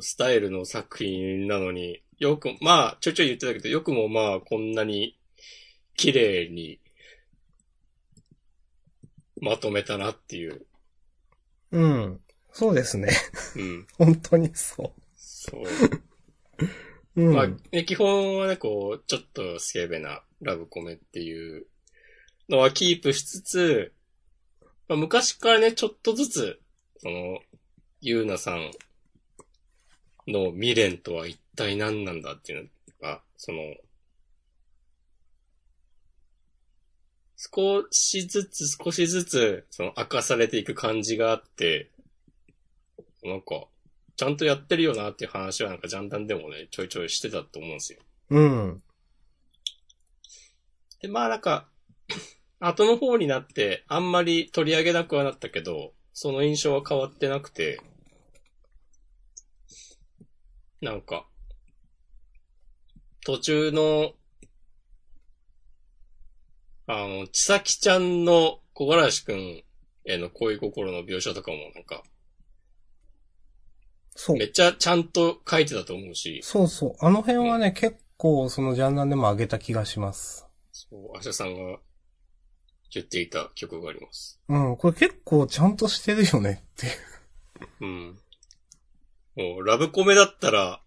スタイルの作品なのに、よく、まあ、ちょいちょい言ってたけど、よくもまあ、こんなに、綺麗に、まとめたなっていう。うん。そうですね。うん。本当にそそう。う。うん。まあ、ね、基本はね、こう、ちょっとスケベなラブコメっていうのはキープしつつ、まあ、昔からね、ちょっとずつ、その、ゆうなさんの未練とは一体何なんだっていうのが、その、少しずつ少しずつ、その明かされていく感じがあって、なんか、ちゃんとやってるよなっていう話はなんかジャンダンでもね、ちょいちょいしてたと思うんですよ。うん。で、まあなんか、後の方になって、あんまり取り上げなくはなったけど、その印象は変わってなくて、なんか、途中の、あの、ちさきちゃんの小柄しくんへの恋心の描写とかもなんか、そうめ。っちゃちゃんと書いてたと思うし、そうそう。あの辺はね、結構そのジャンルでも上げた気がします。そう、アシャさんが言っていた曲があります。うん、これ結構ちゃんとしてるよねっていう。うん。もう、ラブコメだったら、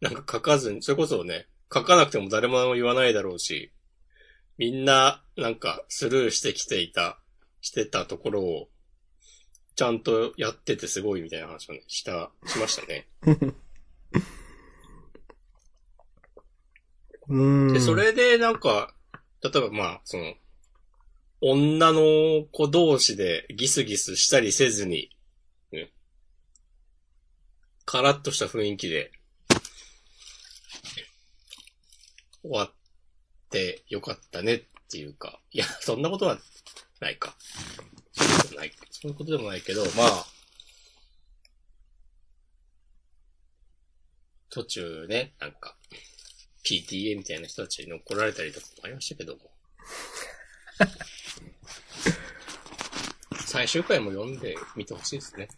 なんか書かずに、それこそね、書かなくても誰も言わないだろうし、みんな、なんか、スルーしてきていた、してたところを、ちゃんとやっててすごいみたいな話をね、した、しましたね。うん。で、それでなんか、例えばまあ、その、女の子同士でギスギスしたりせずに、ね、カラッとした雰囲気で、終わってよかったねっていうか、いや、そんなことはないか。そういうことでもない、そういうことでもないけど、まあ、途中ね、なんか、PTA みたいな人たちに怒られたりとかもありましたけども。最終回も読んでみてほしいですね。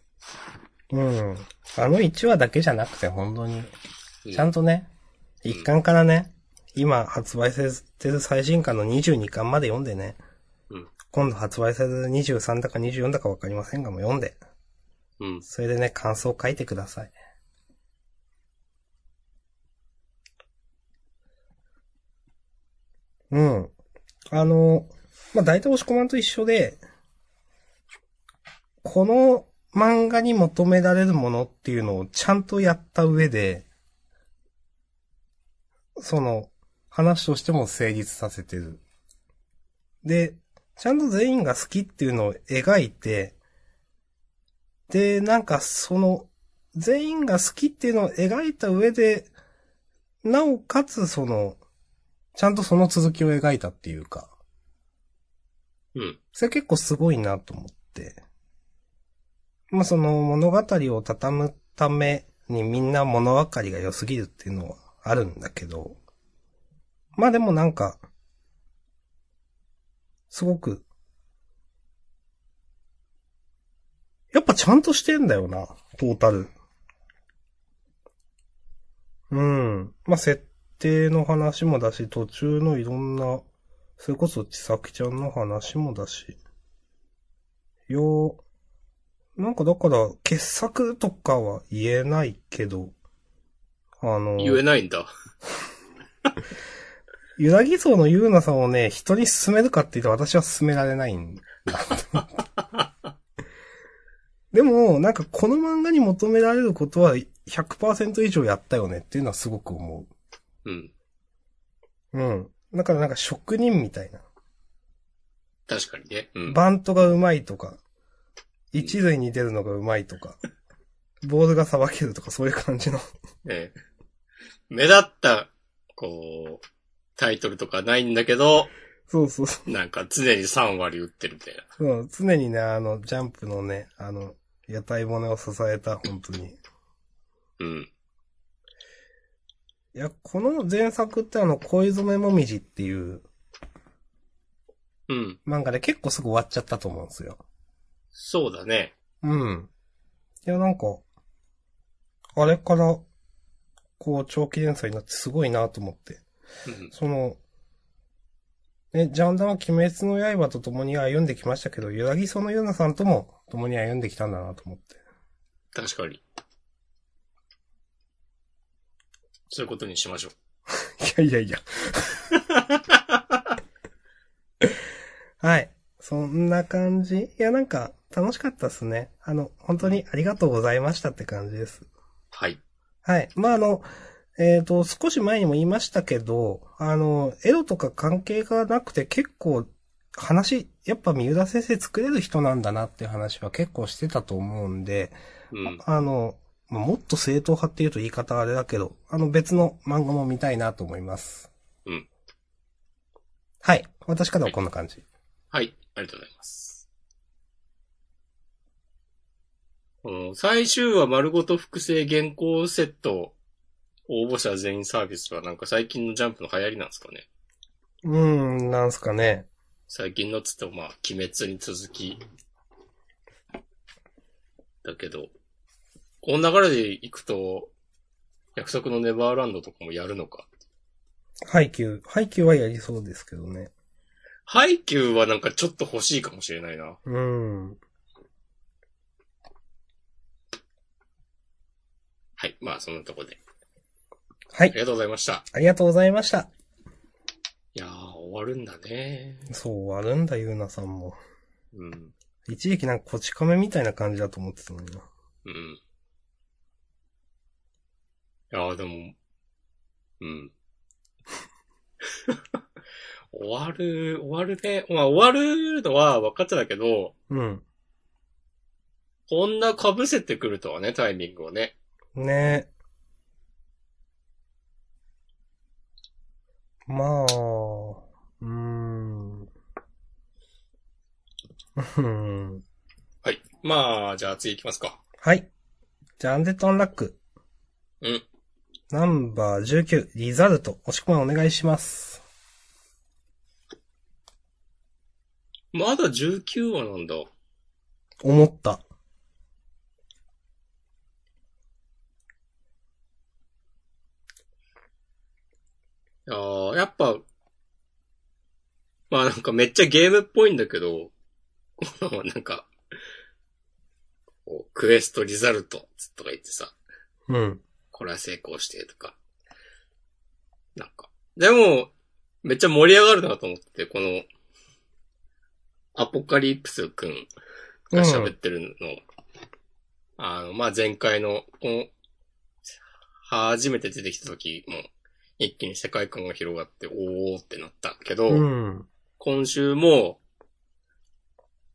うん。あの1話だけじゃなくて本当に、うちゃんとね、一巻からね、今発売されてる最新巻の22巻まで読んでね、うん今度発売される23だか24だかわかりませんがも読んで、うん。それでね、感想を書いてください。うん。あの、まあ、大体押し込まんと一緒で、この漫画に求められるものっていうのをちゃんとやった上で、その、話としても成立させてる。で、ちゃんと全員が好きっていうのを描いて、で、なんかその、全員が好きっていうのを描いた上で、なおかつその、ちゃんとその続きを描いたっていうか、うん。それ結構すごいなと思って。まあその物語を畳むためにみんな物分かりが良すぎるっていうのはあるんだけど、まあでもなんか、すごく、やっぱちゃんとしてんだよな、トータル。うん。まあ設定の話もだし、途中のいろんな、それこそちさきちゃんの話もだし。よう、なんかだから、傑作とかは言えないけど、あの、言えないんだ。ゆらぎそうのゆうなさんをね、人に勧めるかって言ったら私は勧められないんだ。でも、なんかこの漫画に求められることは100%以上やったよねっていうのはすごく思うん。う。うん。だからなんか職人みたいな。確かにね。うん。バントが上手いとか、一塁に出るのが上手いとか、ボールがさばけるとかそういう感じの。ええ目立った、こう、タイトルとかないんだけど、そうそうそなんか常に3割打ってるみたいな。う。うん常にね、あの、ジャンプのね、あの、屋台骨を支えた、本当に。うん。いや、この前作ってあの、恋染めもみじっていううん。漫画で結構すぐ終わっちゃったと思うんですよ。そうだね。うん。いや、なんか、あれから、こう、長期連載になってすごいなと思って。うん。その、ね、ジャンダンは鬼滅の刃と共に歩んできましたけど、ゆらぎそのゆなさんとも共に歩んできたんだなと思って。確かに。そういうことにしましょう。いやいやいや。はい。そんな感じ？いや、なんか、楽しかったですね。あの、本当にありがとうございましたって感じです。はい。はい。まあ、あの、えっ、と、少し前にも言いましたけど、あの、エロとか関係がなくて結構、話、やっぱ三浦先生作れる人なんだなっていう話は結構してたと思うんで、うん。あの、まあもっと正統派っていうと言い方はあれだけど、あの別の漫画も見たいなと思います。うん。はい。私からはこんな感じ。はい。ありがとうございます。この最終話丸ごと複製原稿セット応募者全員サービスはなんか最近のジャンプの流行りなんですかね？うーん、なんすかね。最近のっつってもまあ、鬼滅に続き。だけど、この流れで行くと、約束のネバーランドとかもやるのか？ハイキュー、ハイキューはやりそうですけどね。ハイキューはなんかちょっと欲しいかもしれないな。うん。はい。まあ、そんなとこで。はい。ありがとうございました。ありがとうございました。いやー、終わるんだね。そう、終わるんだ、ゆうなさんも。うん。一時期なんかこち亀みたいな感じだと思ってたのにな。うん。いやー、でも、うん。終わる、終わるね。まあ、終わるのは分かってたけど、うん。こんな被せてくるとはね、タイミングをね。ねまあ、うーん。う んはい。まあ、じゃあ次行きますか。はい。じゃあ、アンデッドアンラック。うん。ナンバー19、リザルト。押し込まんお願いします。まだ19話なんだ。思った。いやーやっぱ、まあなんかめっちゃゲームっぽいんだけど、こ のなんか、こうクエストリザルトとか言ってさ、うん。これは成功してとか。なんか。でも、めっちゃ盛り上がるなと思ってて、この、アポカリプスくんが喋ってるの、あの、まあ、前回の、この、初めて出てきた時も、一気に世界観が広がって、おーってなったけど、うん。今週も、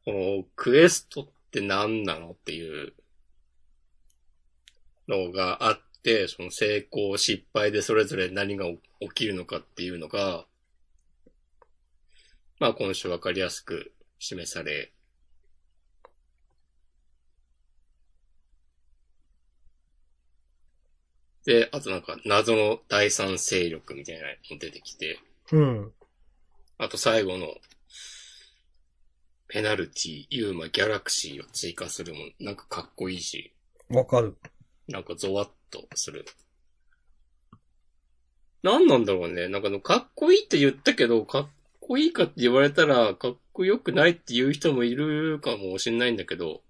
このクエストって何なのっていうのがあって、その成功、失敗でそれぞれ何が起きるのかっていうのが、まあ今週わかりやすく示され、で、あとなんか謎の第三勢力みたいなのも出てきて、うん。あと最後の、ペナルティ、ユーマ、ギャラクシーを追加するもん、なんかかっこいいし、わかる。なんかゾワッとする。なんなんだろうね。なんかあの、かっこいいって言ったけど、かっこいいかって言われたら、かっこよくないって言う人もいるかもしんないんだけど、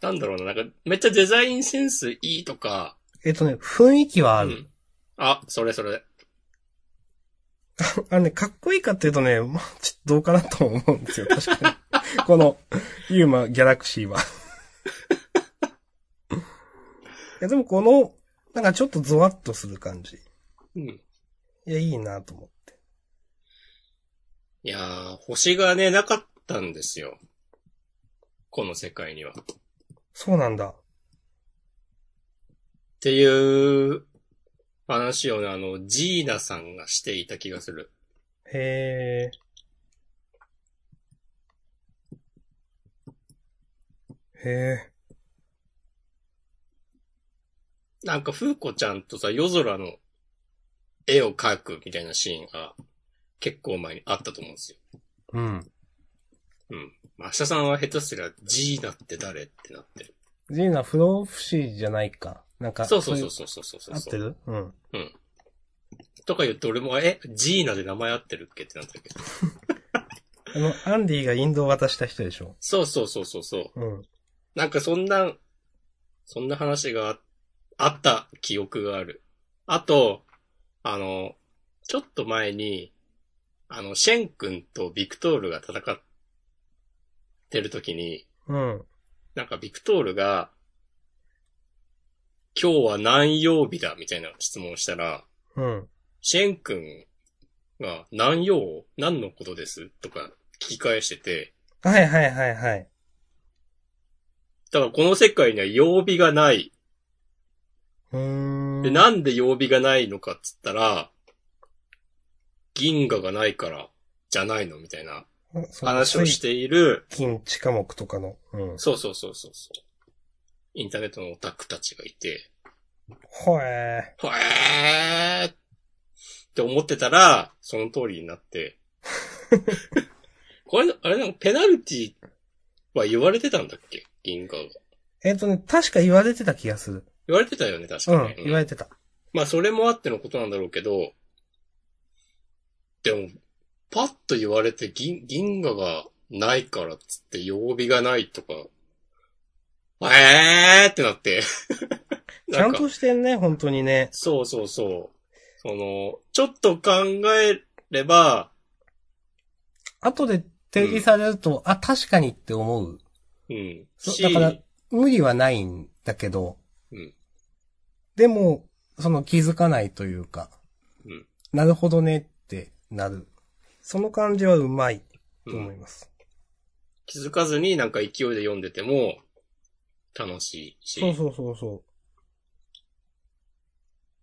なんだろうな、なんか、めっちゃデザインセンスいいとか、えっとね、雰囲気はある。うん。あ、それそれ。あのね、かっこいいかっていうとね、まあ、ちょっとどうかなと思うんですよ。確かに。この、ユーマ、ギャラクシーは。いや、でもこの、なんかちょっとゾワッとする感じ。うん。いや、いいなと思って。いやー、星がね、なかったんですよ。この世界には。っそうなんだ。ていう話をね、あの、ジーナさんがしていた気がする。へえ。へえ。なんか、風子ちゃんとさ、夜空の絵を描くみたいなシーンが結構前にあったと思うんですよ。うん。うん。まあ、明日さんは下手すりゃジーナって誰ってなってる。ジーナ、不老不死じゃないか。なんか、そうそうそういそうそうそう合ってる？うん。とか言って俺も、え、ジーナで名前合ってるっけってなったけど。あの、アンディがインドを渡した人でしょ。そうそうそうそうそう。うん。なんかそんな、そんな話がああった記憶がある。あと、あの、ちょっと前に、あの、シェン君とビクトールが戦ってる時に、うん。なんかビクトールが、今日は何曜日だみたいな質問をしたら、うん。シェン君が何曜何のことですとか聞き返してて、はいはいはいはい。だからこの世界には曜日がない。うーん。で、なんで曜日がないのかっつったら、銀河がないから、じゃないのみたいな話をしている、金地下木とかの。うん。そうそうそうそうそう。インターネットのオタクたちがいて、ほえほえーって思ってたら、その通りになって。これ、あれなんかペナルティは言われてたんだっけ？銀河が。ー。えっ、とね、確か言われてた気がする。言われてたよね、確うんかに。、言われてた。まあそれもあってのことなんだろうけど、でも、パッと言われて銀、銀河がないからっつって曜日がないとか、えーってなって。ちゃんとしてんね、本当にね。そうそうそう。その、ちょっと考えれば、後で定義されると、あ、確かにって思う。うん。しそうだから、無理はないんだけど、うん。でも、その気づかないというか、うん。なるほどねってなる。その感じはうまいとうん思います。気づかずになんか勢いで読んでても、楽しいし。そうそうそうそ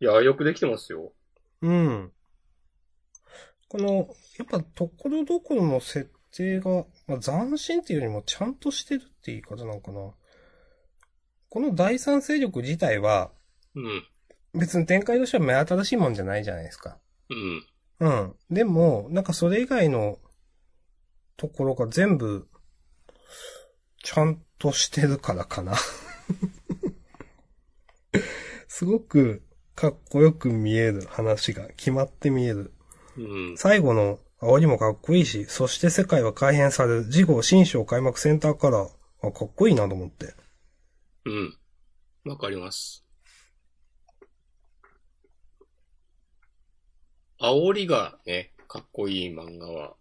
いや、よくできてますよ。う。うん。この、やっぱところどころの設定が、まあ、斬新っていうよりもちゃんとしてるって言い方なのかな。この第三勢力自体は、うん。別に展開としては目新しいもんじゃないじゃないですか。うん。うん。でも、なんかそれ以外のところが全部、ちゃんとしてるからかな。すごくかっこよく見える話が決まって見える。うん。最後の煽りもかっこいいし、そして世界は改変される。次号新章開幕センターカラー。あ、かっこいいなと思って。うん。わかります。煽りがね、かっこいい漫画は、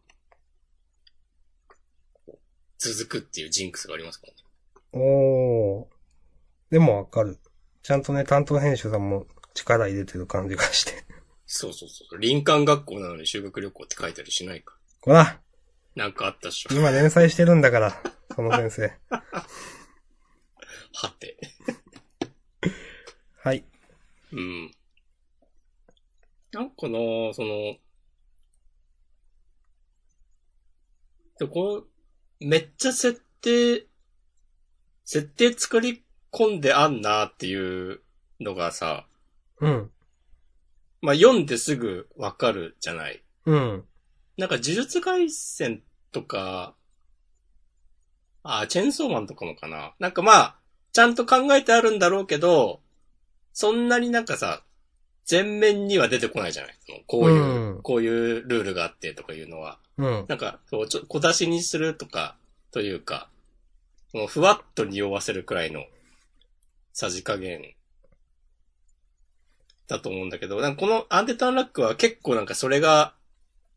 続くっていうジンクスがありますからね。おー。でもわかる。ちゃんとね、担当編集さんも力入れてる感じがして。そうそうそう。林間学校なのに修学旅行って書いたりしないか。ほらなんかあったっしょ。今連載してるんだから、その先生。はて。はい。うん。なんかなその、でこの、めっちゃ設定、設定作り込んであんなっていうのがさ、うん。まあ、読んですぐわかるじゃない？うん。なんか呪術廻戦とか、あ、チェーンソーマンとかもかな。なんかまあ、ちゃんと考えてあるんだろうけど、そんなになんかさ、全面には出てこないじゃない？そのこういう、うんこういうルールがあってとかいうのは。うん。なんか、そう、ちょ、小出しにするとか、というか、そのふわっと匂わせるくらいの、さじ加減、だと思うんだけど、なんかこのアンデタンラックは結構なんかそれが、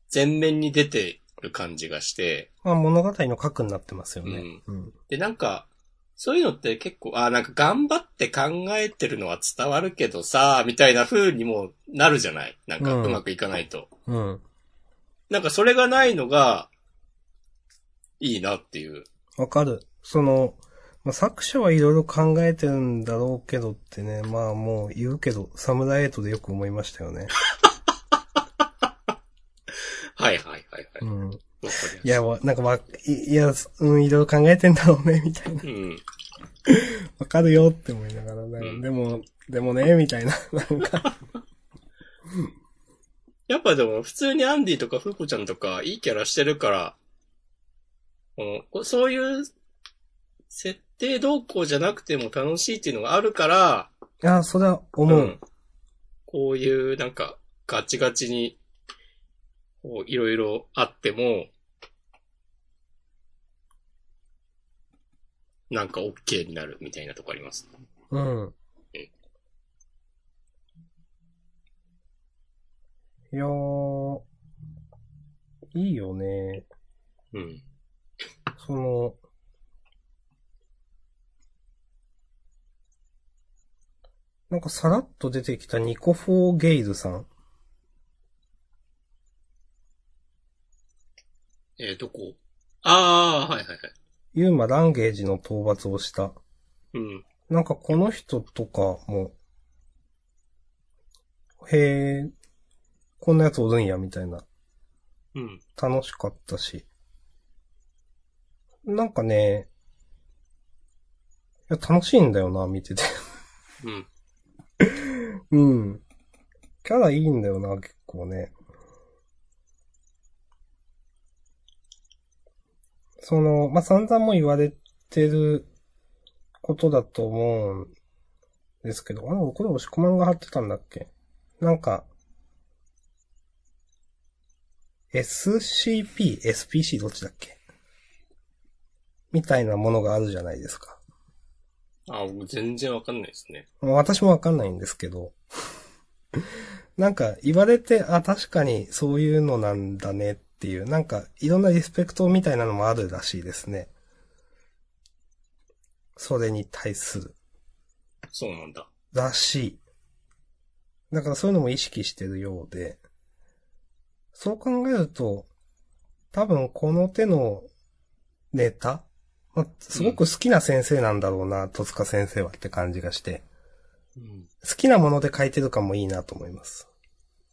全面に出てる感じがして、まあ物語の核になってますよね。うん。で、なんか、そういうのって結構、あ、なんか頑張って考えてるのは伝わるけどさ、みたいな風にもなるじゃない？なんかうんうまくいかないと。うん。なんかそれがないのが、いいなっていう。わかる。その、まあ、作者はいろいろ考えてるんだろうけどってね、まあもう言うけど、サムライエイトでよく思いましたよね。はいはいはいはい。うん。いや、わなんかまあ、いいや、うん、いろいろ考えてんだろうね、みたいな。うん。わかるよって思いながら、なんかうんでも、でもね、みたいな。なんか、やっぱでも普通にアンディとかフーコちゃんとかいいキャラしてるから、このこそういう設定動向じゃなくても楽しいっていうのがあるから、いや、それは思う。こういうなんかガチガチに、こういろいろあっても、なんか OK になるみたいなとこあります。うん。いやー、いいよね。うん。その、なんかさらっと出てきたニコフォーゲイズさん。えー、どこ？ああ、はいはいはい。ユーマランゲージの討伐をした。うん。なんかこの人とかも、へえ、こんなやつおるんや、みたいな。うん。楽しかったし。なんかね、いや、楽しいんだよな、見てて。うん。うん。キャラいいんだよな、結構ね。その、まあ、散々も言われてることだと思うんですけど、あれ、これ押し込まんが貼ってたんだっけ？なんか、SCP、SPC どっちだっけ？みたいなものがあるじゃないですか。あ、僕全然わかんないですね。私もわかんないんですけど。なんか言われて、あ、確かにそういうのなんだねっていう、なんかいろんなリスペクトみたいなのもあるらしいですね。それに対する。そうなんだ。らしい。だからそういうのも意識してるようで、そう考えると、多分この手のネタ、まあ、すごく好きな先生なんだろうな、戸塚先生はって感じがして、うん。好きなもので書いてる感もいいなと思います。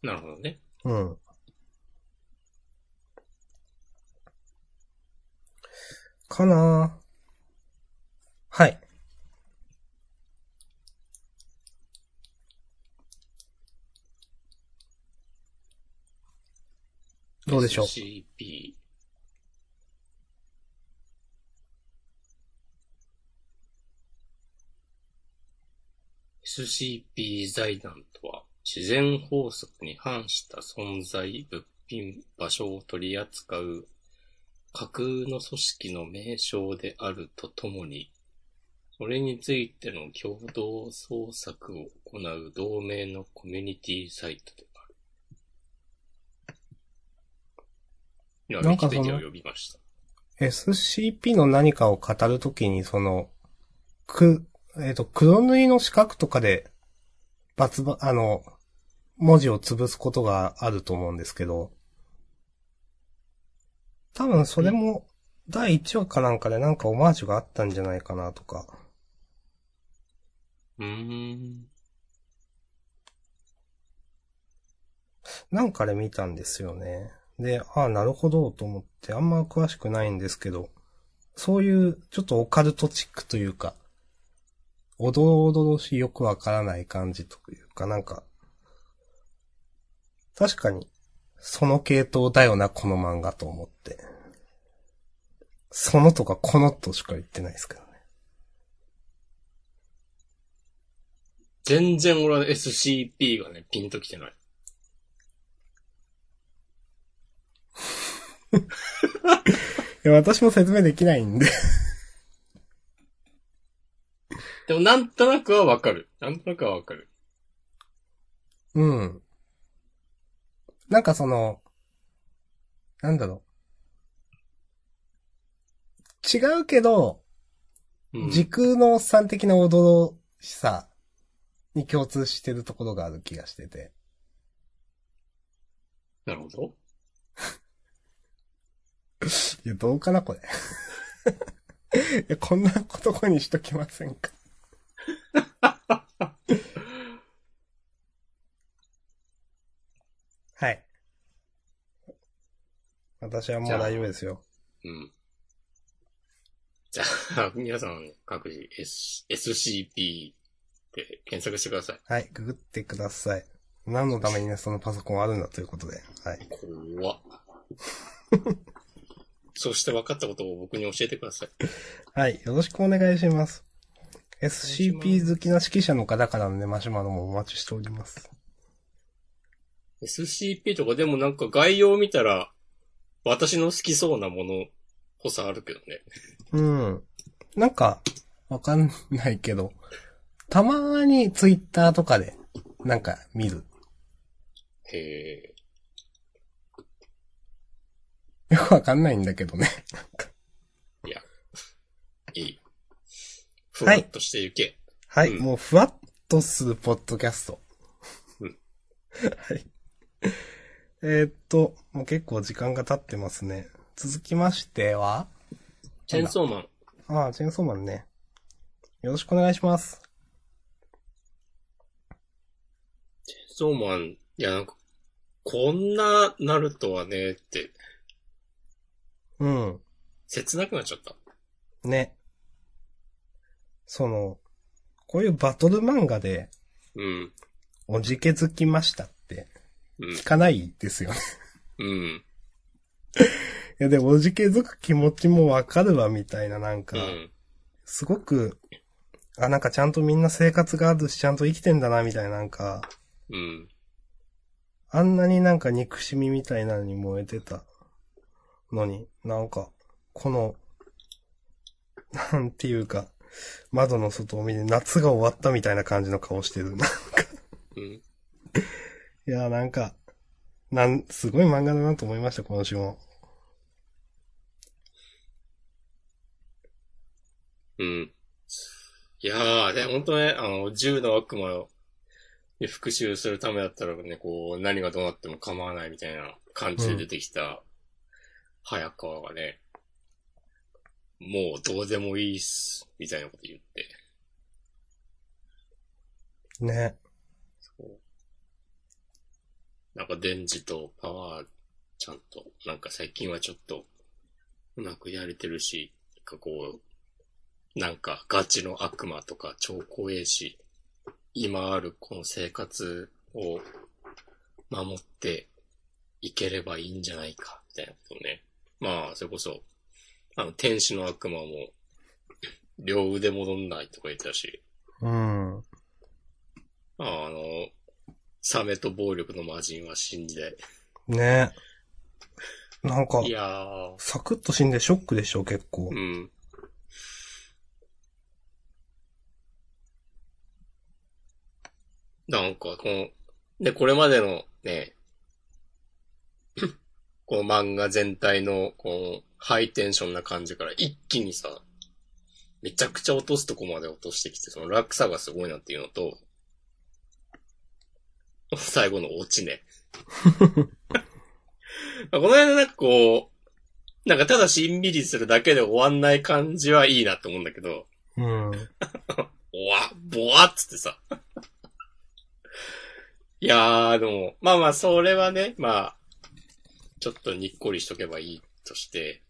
なるほどね。うん。かなはい。どうでしょう ?CP。SCP 財団とは、自然法則に反した存在、物品、場所を取り扱う架空の組織の名称であるとともに、それについての共同創作を行う同盟のコミュニティサイトである。今、ウィなんかそのキペディアを呼びました。SCP の何かを語るときに、その、く、えっ、と、黒塗りの四角とかで、バツバ、あの、文字を潰すことがあると思うんですけど、多分それも、第1話かなんかでなんかオマージュがあったんじゃないかなとか。うーん。なんかで見たんですよね。で、ああ、なるほどと思って、あんま詳しくないんですけど、そういうちょっとオカルトチックというか、おどろおどろしいよくわからない感じというか、なんか、確かに、その系統だよな、この漫画と思って。そのとかこのとしか言ってないですけどね。全然俺は SCP がね、ピンときてない。いや、私も説明できないんで。でもなんとなくはわかる。なんとなくはわかる。うん。なんかその、なんだろう。違うけど、うん、時空のおっさん的な驚しさに共通してるところがある気がしてて。なるほど。いや、どうかな、これ。いや、こんなとこにしときませんか。はい。私はもう大丈夫ですよ。うん。じゃあ、皆さん各自 S SCP って検索してください。はい、ググってください。何のためにね、そのパソコンあるんだということで。はい。怖っ。そして分かったことを僕に教えてください。はい、よろしくお願いします。SCP 好きな指揮者の方からのね、マシュマロもお待ちしております。SCP とかでもなんか概要を見たら、私の好きそうなものこそあるけどね。うん。なんか、わかんないけど、たまにツイッターとかで、なんか見る。へえ。よくわかんないんだけどね。いい。ふわっとしていけ。はい、うんもうふわっとするポッドキャスト。うんはい。えーっと、もう結構時間が経ってますね。続きましては？チェンソーマン。ああ、チェーンソーマンね。よろしくお願いします。チェンソーマン、いやなんか、こんななるとはね、って、うん。切なくなっちゃった。ね。その、こういうバトル漫画で、うん。おじけづきましたって、うん聞。かないですよね。うん。いや、でも、おじけづく気持ちもわかるわ、みたいな、なんか、うん。すごく、あ、なんかちゃんとみんな生活があるし、ちゃんと生きてんだな、みたいな、なんか、うん。あんなになんか憎しみみたいなのに燃えてたのに、なんか、この、なんていうか、窓の外を見て夏が終わったみたいな感じの顔してる。なんか、うん。いや、なんか、なん、すごい漫画だなと思いました、今週も。うん。いやー、で、本当ね、あの、銃の悪魔に復讐するためだったらね、こう、何がどうなっても構わないみたいな感じで出てきた、早川がね、もうどうでもいいっす、みたいなこと言って。ね。そうなんか、デンジとパワー、ちゃんと、なんか最近はちょっと、うまくやれてるし、なんかこう、なんかガチの悪魔とか超怖えし、今あるこの生活を守っていければいいんじゃないか、みたいなことをね。まあ、それこそ、あの、天使の悪魔も、両腕戻んないとか言ってたし、うん。まあ、あの、サメと暴力の魔人は死んで、ね。なんかい、やー、サクッと死んでショックでしょ、結構う。ん。なんか、この、で、これまでのね、この漫画全体の、この、ハイテンションな感じから一気にさ、めちゃくちゃ落とすとこまで落としてきて、その落差がすごいなっていうのと、最後のオチね。この辺なんかこう、なんかただしんみりするだけで終わんない感じはいいなって思うんだけど、うん。おわ、ぼわっつってさ。いやー、でも、まあまあ、それはね、まあ、ちょっとにっこりしとけばいいとして、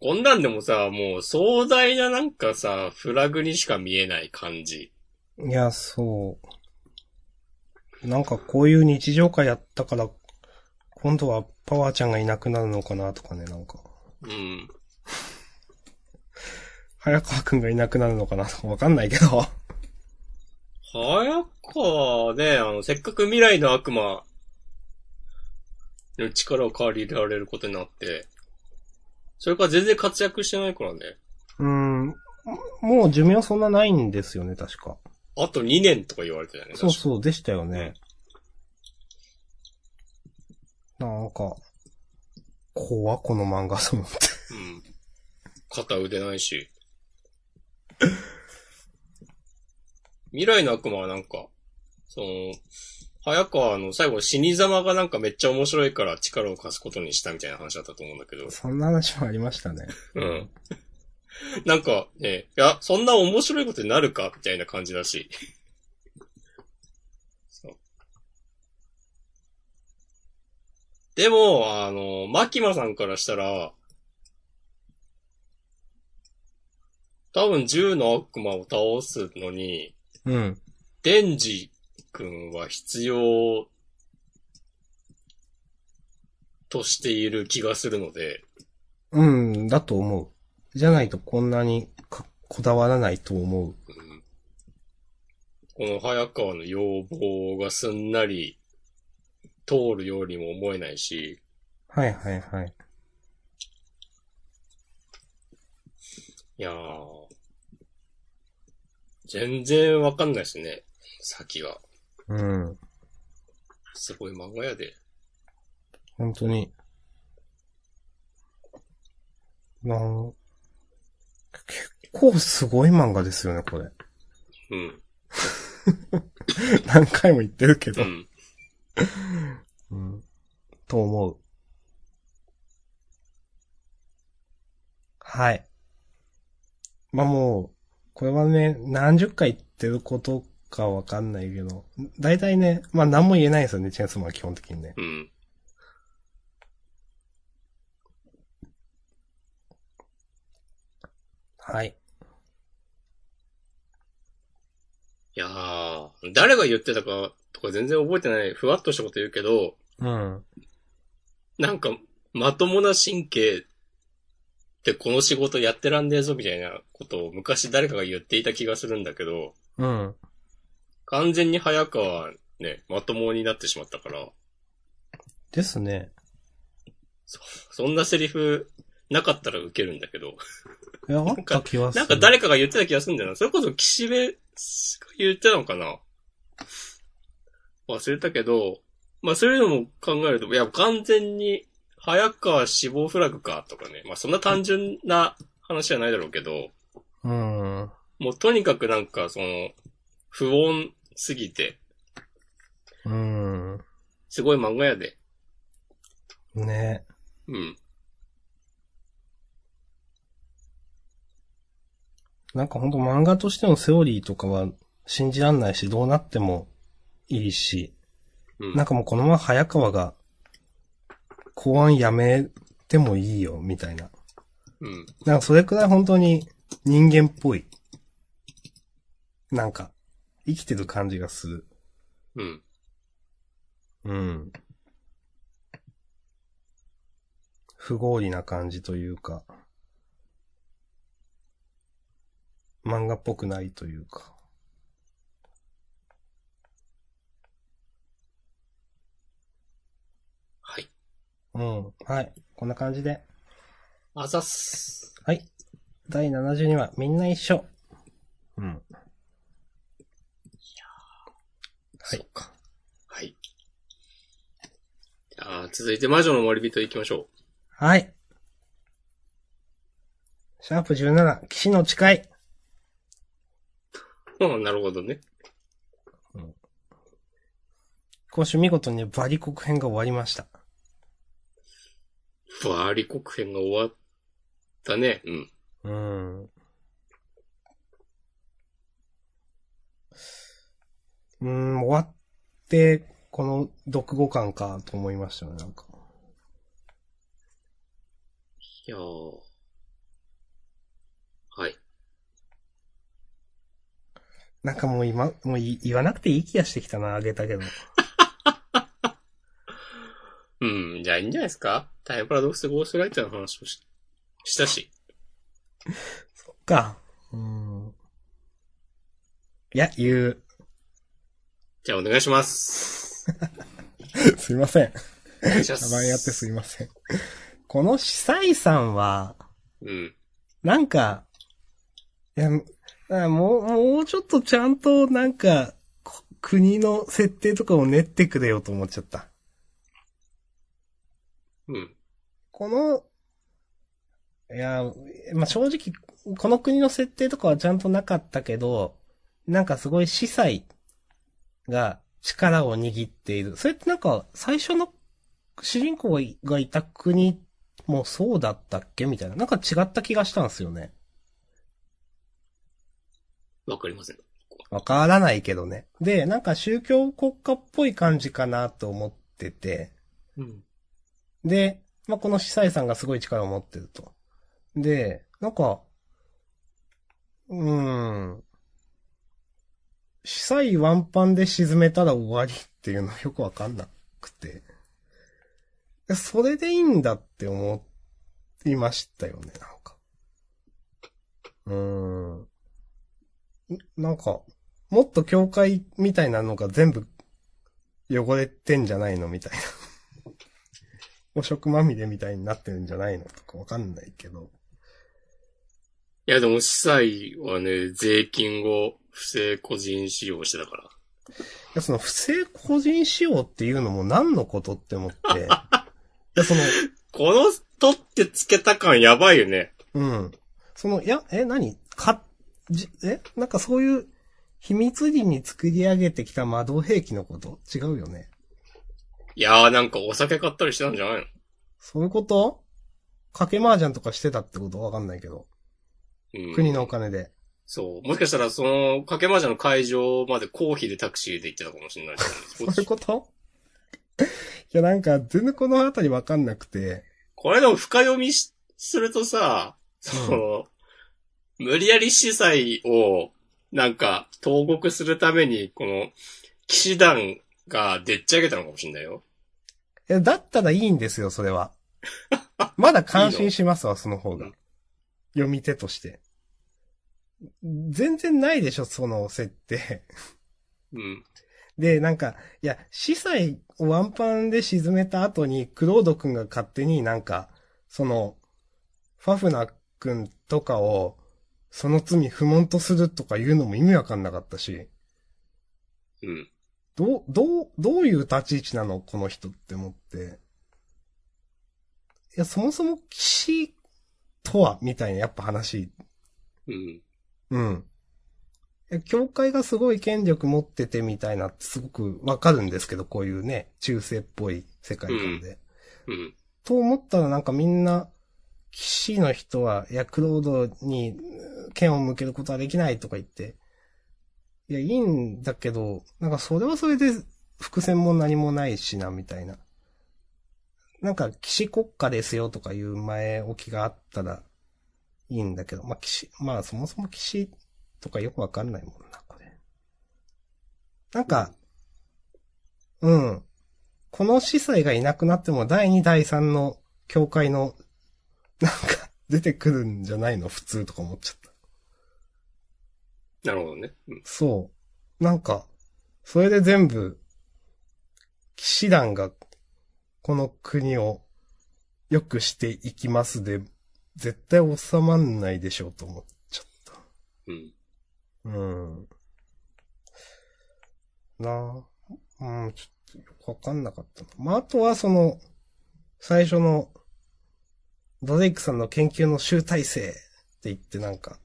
こんなんでもさ、もう壮大ななんかさ、フラグにしか見えない感じ。いや、そう。なんかこういう日常会やったから、今度はパワーちゃんがいなくなるのかなとかね、なんか。うん。早川くんがいなくなるのかなとかわかんないけど。早川ね、あの、せっかく未来の悪魔の力を借りられることになって、それから全然活躍してないからね。うん。もう寿命そんなないんですよね、確か。あと2年とか言われてたよね。そうそう、でしたよね。なんか、怖この漫画と思って。うん。肩腕ないし。未来の悪魔はなんか、その、早川の最後死に様がなんかめっちゃ面白いから力を貸すことにしたみたいな話だったと思うんだけど。そんな話もありましたね。うん。なんかね、いや、そんな面白いことになるかみたいな感じだし。そう。でも、あの、マキマさんからしたら、多分銃の悪魔を倒すのに、うん。デンジ君は必要としている気がするので、うん、だと思う。じゃないとこんなにかこだわらないと思う。うんこの早川の要望がすんなり通るようにも思えないし、はいはいはい。いやー、全然わかんないですね、先が。うん。すごい漫画やで。本当に。なん、結構すごい漫画ですよね、これ。うん。何回も言ってるけど。うん。うん。と思う。はい。まあもう、これはね、何十回言ってることかわかんないけど、大体ね、まあ何も言えないですよね、チェンソーマンは基本的にね。うん。はい。いやー、誰が言ってたかとか全然覚えてない、ふわっとしたこと言うけど、うん。なんか、まともな神経ってこの仕事やってらんねえぞみたいなことを昔誰かが言っていた気がするんだけど、うん。完全に早川ね、まともになってしまったから、ですね。そんなセリフなかったらウケるんだけど、いや、あった気はする。なんか誰かが言ってた気がするんだよな。それこそ岸辺が言ってたのかな忘れたけど、まあそういうのも考えると、いや、完全に、早川死亡フラグかとかね。まあそんな単純な話じゃないだろうけど、うん。もうとにかくなんかその、不穏すぎて、うん。すごい漫画やで。ねうん。なんかほんと漫画としてのセオリーとかは信じらんないし、どうなってもいいし、うん。なんかもうこのまま早川が、公安やめてもいいよ、みたいな。うん。なんかそれくらい本当に人間っぽい。なんか、生きてる感じがする。うん。うん。不合理な感じというか、漫画っぽくないというか。はい。うん。はい。こんな感じで。あざっす。はい。第72話、みんな一緒。うん。はいそっか。はい。じゃあ、続いて魔女の森人行きましょはい。シャープ17、騎士の誓い。う。うん、なるほどね。今週見事にバリ国編が終わりました。バーリ国編が終わったね。うん。うん。うーん、終わって、この読後感かと思いましたね、なんか。いやー。はい。なんかもう今、もうい言わなくていい気がしてきたな、あげたけど。うん、じゃあいいんじゃないですか？タイムパラドックスゴーストライターの話をししたし。そっか。うん。いや、言う。じゃあお願いします。すいません。お願いします。茶番やってすいません。この司祭さんは、うん。なんか、いや、あもう、もうちょっとちゃんとなんか、こ国の設定とかを練ってくれよと思っちゃった。うん。この、いや、まあ、正直、この国の設定とかはちゃんとなかったけど、なんかすごい司祭が力を握っている。それってなんか、最初の主人公がいた国もそうだったっけ？みたいな。なんか違った気がしたんですよね。わかりません。わからないけどね。で、なんか宗教国家っぽい感じかなと思ってて。うん。で、まあ、この司祭さんがすごい力を持ってると。で、なんか、うーん。司祭ワンパンで沈めたら終わりっていうのはよくわかんなくて。それでいいんだって思いましたよね、なんか。うーん。んなんか、もっと教会みたいなのが全部汚れてんじゃないのみたいな。汚職まみれみたいになってるんじゃないのとかわかんないけど。いやでも、司祭はね、税金を不正個人使用してたから。いや、その不正個人使用っていうのも何のことって思って。いや、その、この、取ってつけた感やばいよね。うん。その、いや、え、何？か、じ、え？なんかそういう秘密裏に作り上げてきた魔導兵器のこと？違うよね。いやーなんかお酒買ったりしてたんじゃないの？そういうこと？賭け麻雀とかしてたってこと？わかんないけど。うん。国のお金で。そう。もしかしたら、その、掛け麻雀の会場まで公費でタクシーで行ってたかもしれないですね そういうこと？いや、なんか、全然このあたりわかんなくて。これでも深読みしするとさ、その、無理やり司祭を、なんか、投獄するために、この、騎士団がでっち上げたのかもしれないよ。いや、だったらいいんですよ、それは。まだ感心しますわ、その方が。読み手として。全然ないでしょ、その設定。うん。で、なんか、いや、司祭をワンパンで沈めた後に、クロード君が勝手になんか、その、ファフナ君とかを、その罪不問とするとか言うのも意味わかんなかったし、うん。どう、どう、どういう立ち位置なのこの人って思って。いや、そもそも騎士とはみたいな、やっぱ話。うん。うん。いや教会がすごい権力持っててみたいなってすごくわかるんですけど、こういうね、中世っぽい世界観で。うん。と思ったらなんかみんな、騎士の人は、いや、クロードに剣を向けることはできないとか言って、いや、いいんだけど、なんかそれはそれで伏線も何もないしな、みたいな。なんか騎士国家ですよとかいう前置きがあったらいいんだけど、まあ騎士、まあそもそも騎士とかよくわかんないもんな、これ。なんか、うん。この司祭がいなくなっても第2、第3の教会の、なんか、出てくるんじゃないの？普通とか思っちゃった。なるほどね。うん。そう。なんか、それで全部、騎士団が、この国を良くしていきますで、絶対収まんないでしょうと思っちゃった。うん。うん。なあ。うん、ちょっとよくわかんなかったな。まあ、あとはその、最初の、ドレイクさんの研究の集大成って言ってなんか、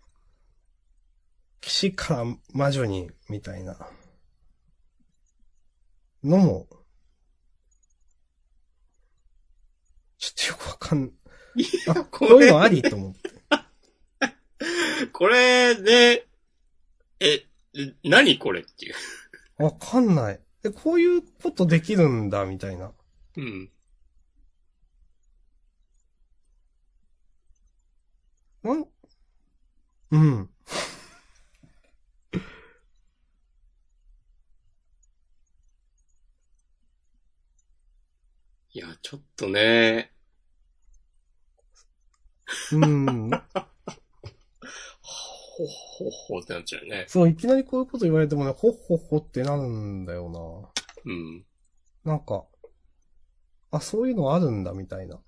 騎士から魔女に、みたいな、のも、ちょっとよくわかん、あ、こういうのありと思って。これね、え、何これっていう。わかんない。え、こういうことできるんだ、みたいな。うん。なん、うん。いや、ちょっとね、うん。ほっほっほってなっちゃうよね。そう、いきなりこういうこと言われてもね、ほっほっほってなるんだよなうん。なんか、あ、そういうのあるんだ、みたいな。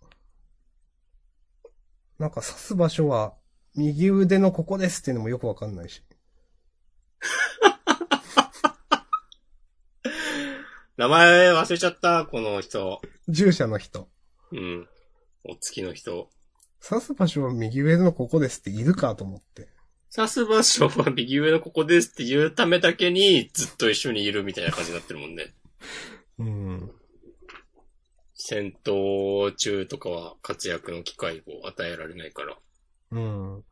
なんか刺す場所は、右腕のここですっていうのもよくわかんないし。名前忘れちゃった、この人。従者の人。うん。お月の人。刺す場所は右腕のここですっているかと思って。刺す場所は右上のここですって言うためだけにずっと一緒にいるみたいな感じになってるもんね。うん。戦闘中とかは活躍の機会を与えられないから。うん。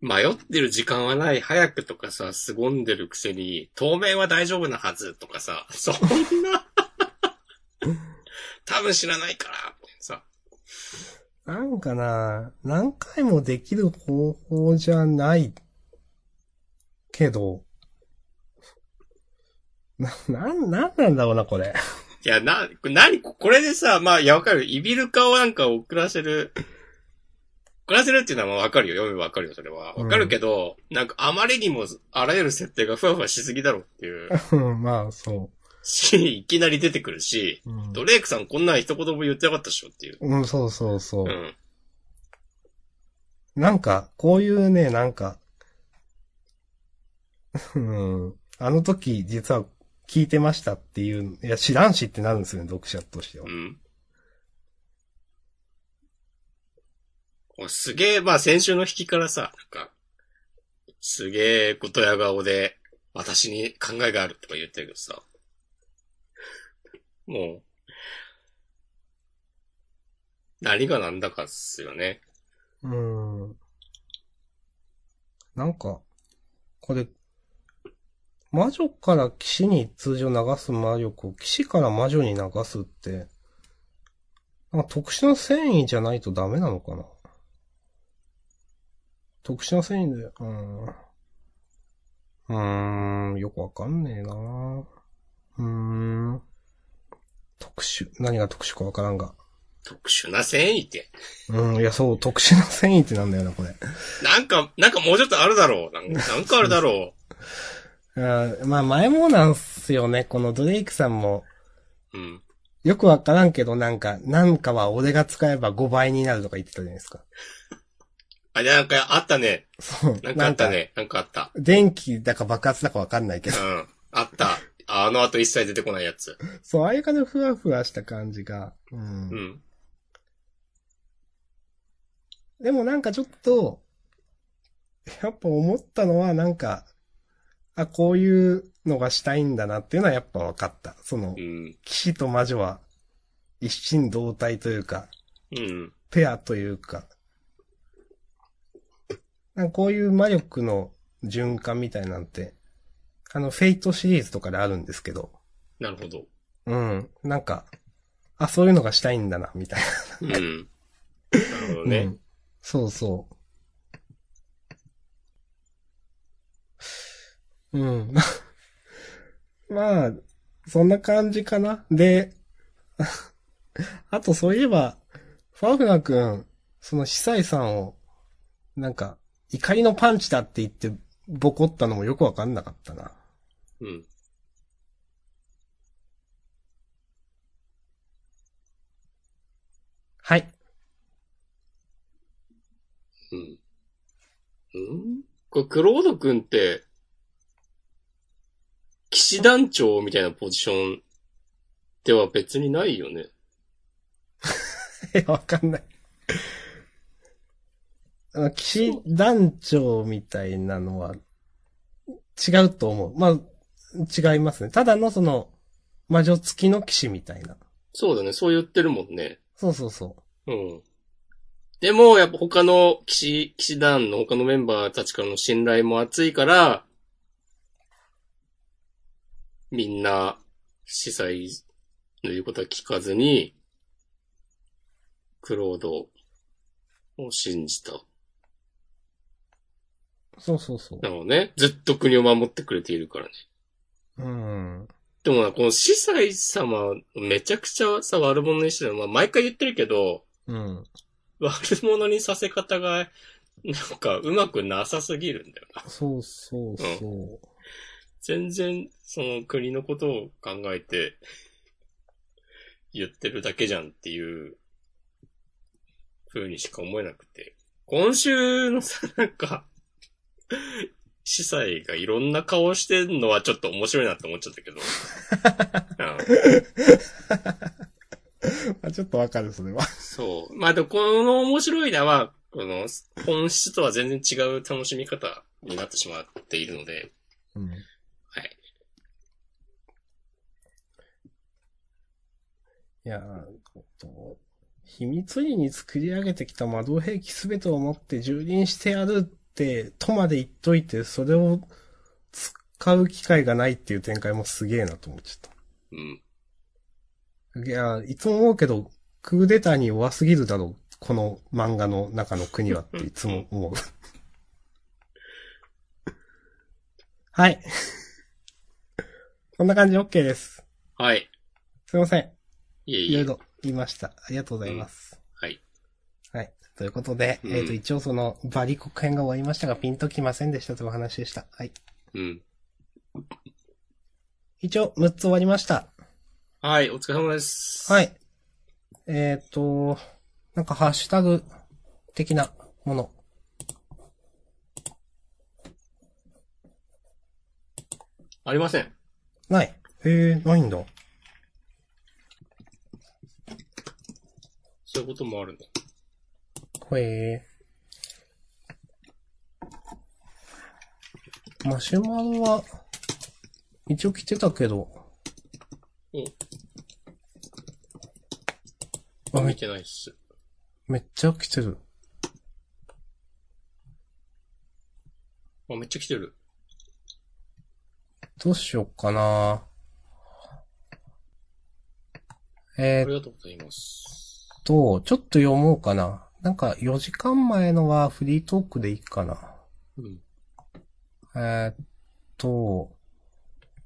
迷ってる時間はない、早くとかさ、凄んでるくせに、当面は大丈夫なはずとかさ、そんな、多分知らないから、さ。なんかな、何回もできる方法じゃないけど、な、なん、なんなんだろうな、これ。いや、な、これ何ここれでさ、まあ、いや、わかる。イビル化をなんか送らせる、送らせるっていうのはまあわかるよ。読めばわかるよ、それは。わかるけど、なんかあまりにもあらゆる設定がふわふわしすぎだろっていううん まあ、そし、いきなり出てくるし、う。うんドレイクさんこんなん一言も言ってなかったでしょっていう。うん、そうそうそうう。ん。なんか、こういうね、なんか、うん、あの時実は聞いてましたっていう、いや、知らんしってなるんですよね、読者としてはう。ん。すげえ、まあ先週の引きからさ、なんか、すげえことや顔で、私に考えがあるとか言ってるけどさ、もう、何が何だかっすよね。うん。なんか、これ、魔女から騎士に通常流す魔力を騎士から魔女に流すって、なんか特殊な繊維じゃないとダメなのかな？特殊な繊維で、うん。うーん、よくわかんねえなうーん。特殊、何が特殊かわからんが。特殊な繊維って。うん、いや、そう、特殊な繊維ってなんだよな、これ。なんか、なんかもうちょっとあるだろう。なんなんかあるだろ あまあ前もなんすよね。このドレイクさんも、うん。よくわからんけどなんか、なんかは俺が使えば5倍になるとか言ってたじゃないですか。あ、でなんかあったね。そう。なんかあったね。なんかあった。電気だか爆発だかわかんないけど。うん。あった。あの後一切出てこないやつ。そう、ああいう感じのふわふわした感じが。うん。うん。でもなんかちょっと、やっぱ思ったのはなんか、あ、こういうのがしたいんだなっていうのはやっぱ分かった。そのう、ん。騎士と魔女は一心同体というか、うん。ペアというか、なんかこういう魔力の循環みたいなんて、あの、フェイトシリーズとかであるんですけど、なるほど。うん、なんか、あ、そういうのがしたいんだな、みたいうん。なるほどな。ね。うんそうそう。うん。まあ、そんな感じかな。で、あとそういえば、ファーフナ君、その司祭さんを、なんか、怒りのパンチだって言って、ボコったのもよくわかんなかったな。うん。はい。うん。うん？これ、クロード君って、騎士団長みたいなポジションでは別にないよね。え、わかんない。あの騎士団長みたいなのは、違うと思う。まあ、違いますね。ただのその、魔女付きの騎士みたいな。そうだね、そう言ってるもんね。そうそうそうん。でも、やっぱ他の騎士、騎士団の他のメンバーたちからの信頼も厚いから、みんな、司祭の言うことは聞かずに、クロードを信じた。う。そうそうそう。なのね。ずっと国を守ってくれているからね。うん。でもな、この司祭様、めちゃくちゃさ、悪者にしてるの。まあ、毎回言ってるけど、うん。悪者にさせ方が、なんか、うまくなさすぎるんだよな。そうそうそう。全然、その国のことを考えて、言ってるだけじゃんっていう、風にしか思えなくて。今週のさ、なんか、司祭がいろんな顔してんのはちょっと面白いなって思っちゃったけど。うん あちょっとわかる、それは。そう。まあでも、この面白いのは、この、本質とは全然違う楽しみ方になってしまっているので、うん。はい。いや秘密裏に作り上げてきた魔導兵器すべてを持って蹂躙してやるとまで言っといて、それを使う機会がないっていう展開もすげえなと思っちゃっうん。た。いや、いつも思うけど、クーデターに弱すぎるだろう。この漫画の中の国はっていつも思う。はい。こんな感じ OK です。はい。すいません。いえいえ。いろいろ言いました。ありがとうございます。はい。はい。ということで、うんえっ、と、一応その、バリ国編が終わりましたが、ピンときませんでしたというお話でした。はい。うん。一応、6つ終わりました。はい、お疲れ様です。。はいい。えっ、と、なんかハッシュタグ的なもの。ありません。ない。えー、ないんだ。そういうこともあるね。ほえー。マシュマロは、一応来てたけど。うん。あ、め見てないっす。めっちゃ来てる。あ、めっちゃ来てる。どうしよっかなえー、っありがとうございます。と、ちょっと読もうかな。なんか4時間前のはフリートークでいいかな。うん。えーっと、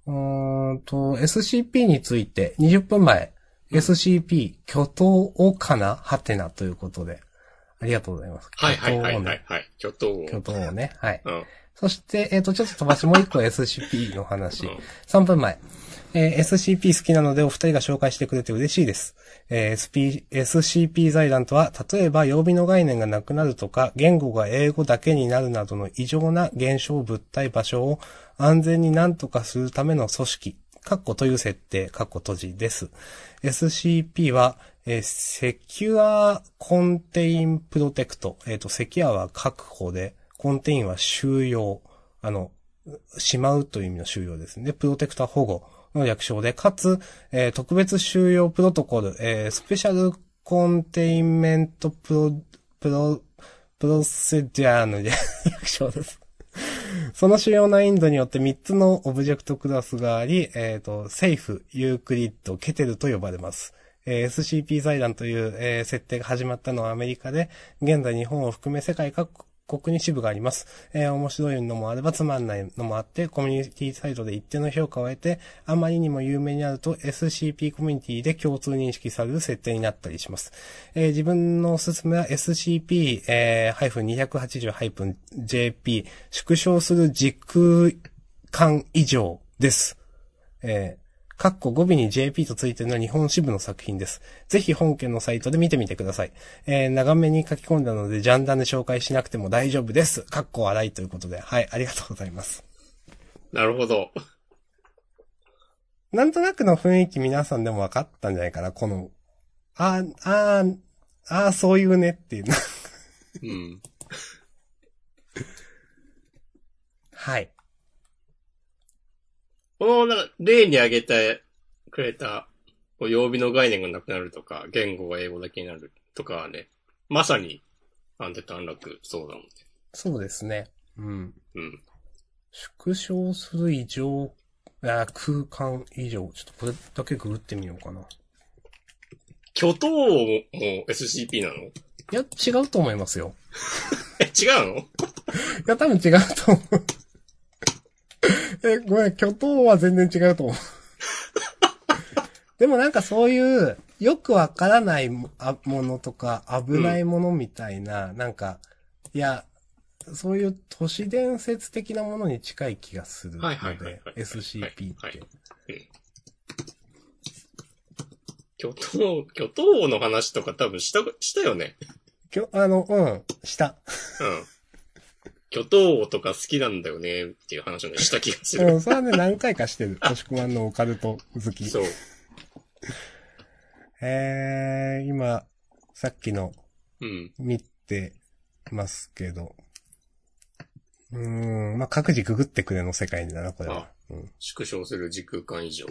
うーんと、SCP について20分前、SCP 巨頭をかな？はてなということで。ありがとうございます。はいはいはいはいはい。巨頭を。巨頭をね。はい。うん。そして、えっ、と、ちょっと飛ばしもう一個 SCP の話。うん3分前。えー SCP 好きなのでお二人が紹介してくれて嬉しいです。えー SP SCP 財団とは、例えば曜日の概念がなくなるとか、言語が英語だけになるなどの異常な現象物体場所を安全に何とかするための組織、カッコという設定、カッコ閉じです。SCP は、えー Secure Contain Protect。えっ、と、 Secure は確保で、 Contain は収容。あの、しまうという意味の収容ですね。 Protect は保護の略称で、かつ、えー特別収容プロトコル、えー Special Containment Pro、Pro、Procedure の略称です。その収容難易度によって3つのオブジェクトクラスがあり、えっ、と、 Safe、Euclid、Keter と呼ばれます。えー SCP 財団という、えー設定が始まったのはアメリカで、現在日本を含め世界各国に支部があります。えー面白いのもあればつまんないのもあって、コミュニティサイトで一定の評価を得て、あまりにも有名になると SCP コミュニティで共通認識される設定になったりします。えー自分のおすすめは SCP-280-JP 縮小する時空間以上です。えー、かっこ語尾に JP とついているのは日本支部の作品です。ぜひ本件のサイトで見てみてください。えー、長めに書き込んだので、ジャンダンで紹介しなくても大丈夫です。かっこ笑いということで、はい、ありがとうございます。なるほど。なんとなくの雰囲気皆さんでも分かったんじゃないかな、この、あー、あー、あー、そういうねっていう。うん。はい。この、なんか、例に挙げてくれた、こう曜日の概念がなくなるとか、言語が英語だけになるとかはね、まさに、アンデッド・アンラックそうなので。そうですね。うん。うん。縮小する以上、あー空間以上。ちょっとこれだけググってみようかな。い巨頭もも SCP なの？や、違うと思いますよ。え、違うの？いや、多分違うと思う。え、ごめん、巨頭は全然違うと思う。でもなんかそういう、よくわからないものとか、危ないものみたいな、なんか、いや、そういう都市伝説的なものに近い気がするのはいはいはいではい、SCP。巨頭、巨頭の話とか多分した、したよね。きょあの、うん、した。うん。巨頭とか好きなんだよねっていう話をね、した気がする。うん、それはね、何回かしてる。としくまんのオカルト好き。そう。えー、今、さっきのうん。見てますけど。うーん、まあ、各自ググってくれの世界だな、これは。うん。縮小する時空間以上。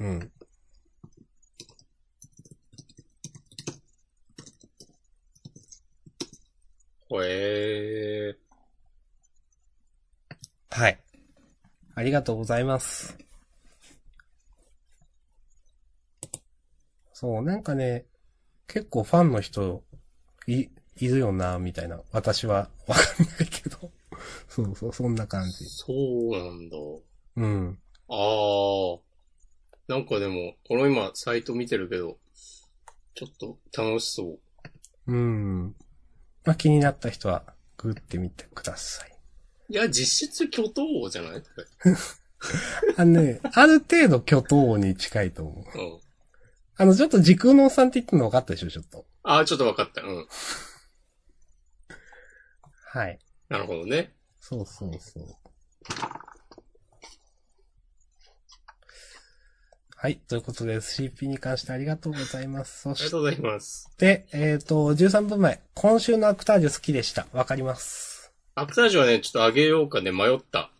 うん。ほえはい。ありがとうございます。そう、なんかね、結構ファンの人、い、いるよな、みたいな。私はわかんないけど。そうそう、そんな感ー、じ。そうなんだ。うん。あー。なんかでも、この今、サイト見てるけど、ちょっと楽しそう。うん。まあ、気になった人は、ググってみてください。いや、実質巨頭じゃない？あのね、ある程度巨頭に近いと思う。うん。あの、ちょっと時空のおっさんって言ってるの分かったでしょ、ちょっと。あー、ちょっとわかった。うん。はい。なるほどね。そうそうそう。はい。ということで、CP に関してありがとうございます。そしありがとうございます。て、えっ、と、13分前。今週のアクタージュ好きでした。わかります。アクタージュはね、ちょっと上げようかね、迷った。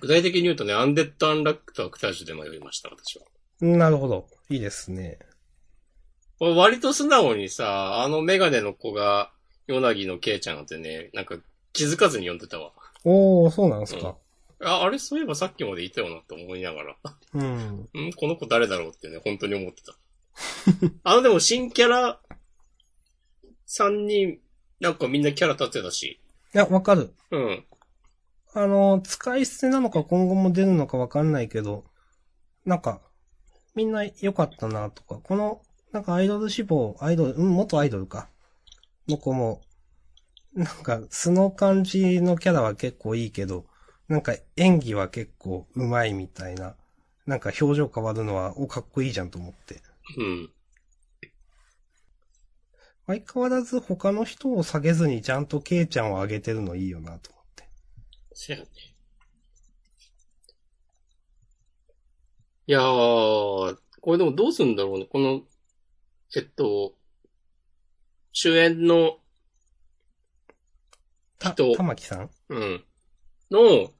具体的に言うとね、アンデッド・アンラックとアクタージュで迷いました、私は。なるほど。いいですね。割と素直にさ、あのメガネの子が、ヨナギのケイちゃんなんてね、なんか気づかずに読んでたわ。おー、そうなんですか。あ、あれそういえばさっきまでいたよなって思いながら。うん。んこの子誰だろうってね、本当に思ってた。あのでも新キャラ、3人、なんかみんなキャラ立ってたし。いや、わかる。うん。あの、使い捨てなのか今後も出るのかわかんないけど、なんか、みんな良かったなとか、この、なんかアイドル志望、アイドル、うん、元アイドルか。の子も、なんか素の感じのキャラは結構いいけど、なんか演技は結構上手いみたいな。なんか表情変わるのは、お、かっこいいじゃんと思って。うん。相変わらず他の人を下げずにちゃんとケイちゃんを上げてるのいいよなと思って。せやね。いやー、これでもどうすんだろうね。この、えっと、主演のた、人玉木さん？うん。の、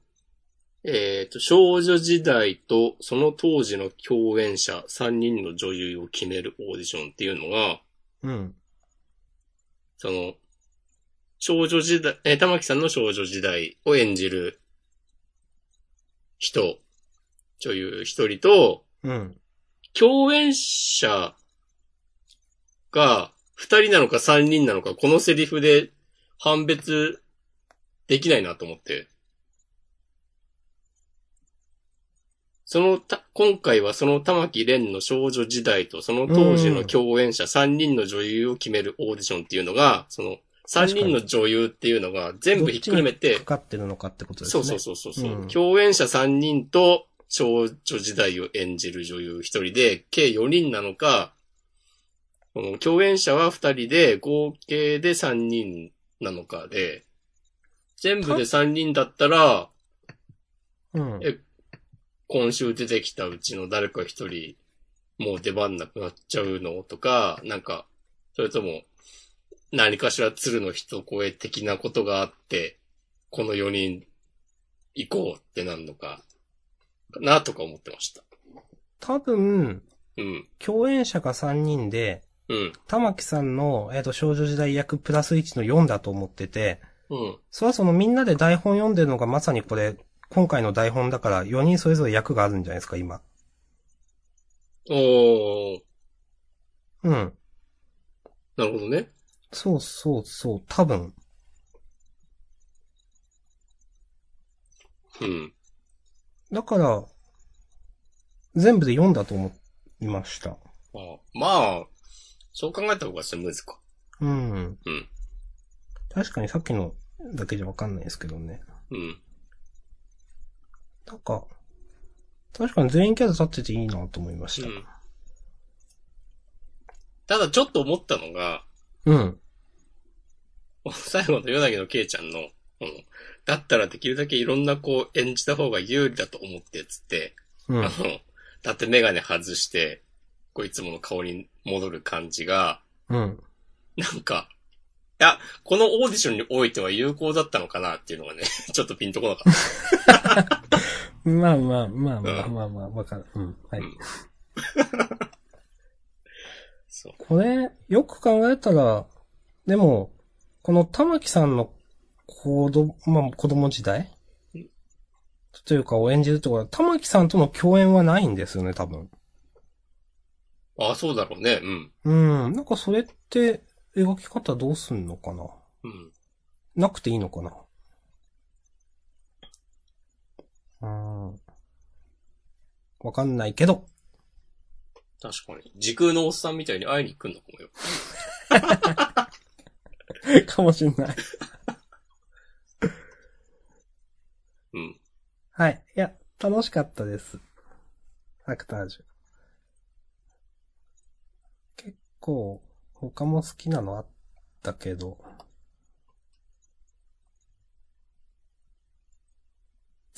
えっ、と、少女時代とその当時の共演者3人の女優を決めるオーディションっていうのが、うん。その、少女時代、えー玉木さんの少女時代を演じる人、女優一人と、うん。共演者が二人なのか三人なのか、このセリフで判別できないなと思って。そのた、今回はその玉木蓮の少女時代とその当時の共演者三人の女優を決めるオーディションっていうのが、その三人の女優っていうのが全部ひっくるめてか、かってるのかってことですね。そうそうそうそうそう、うん共演者3人と少女時代を演じる女優1人で、計4人なのか、この共演者は2人で、合計で3人なのかで、全部で3人だったら、うん。え今週出てきたうちの誰か1人、もう出番なくなっちゃうのとか、なんか、それとも、何かしら鶴の一声的なことがあって、この4人行こうってなんのか、なとか思ってました。多分、うん。共演者が3人で、うん。玉木さんの、えっ、と、少女時代役プラス1の4だと思ってて、うん。それはそのみんなで台本読んでるのがまさにこれ、今回の台本だから4人それぞれ役があるんじゃないですか、今。おー、うん。なるほどね。そうそうそう、多分。うん。だから、全部で4だと思いました。あまあ、そう考えた方がスムーズか。うん。うん。確かにさっきのだけじゃわかんないですけどね。うん。なんか、確かに全員キャラ立ってていいなと思いました。うん。ただちょっと思ったのが、うん。最後の柳のケイちゃんの、うん、だったらできるだけいろんな子を演じた方が有利だと思って、つって、うん。あの、だってメガネ外して、こういつもの顔に戻る感じが、うん。なんか、いや、このオーディションにおいては有効だったのかなっていうのがね、ちょっとピンとこなかった。まあまあまあまあうんまあまあ、わかる。うん。はい。これ、よく考えたら、でも、この玉木さんの子供、まあ子供時代？というかを演じるってことは、玉木さんとの共演はないんですよね、多分。あそうだろうね。うん。うん。なんかそれって、描き方どうすんのかな？うん。なくていいのかな？うん。わかんないけど。確かに。時空のおっさんみたいに会いに来んのかもよ。かもしんない。うん。はい。いや、楽しかったです。アクタージュ。結構、他も好きなのあったけど。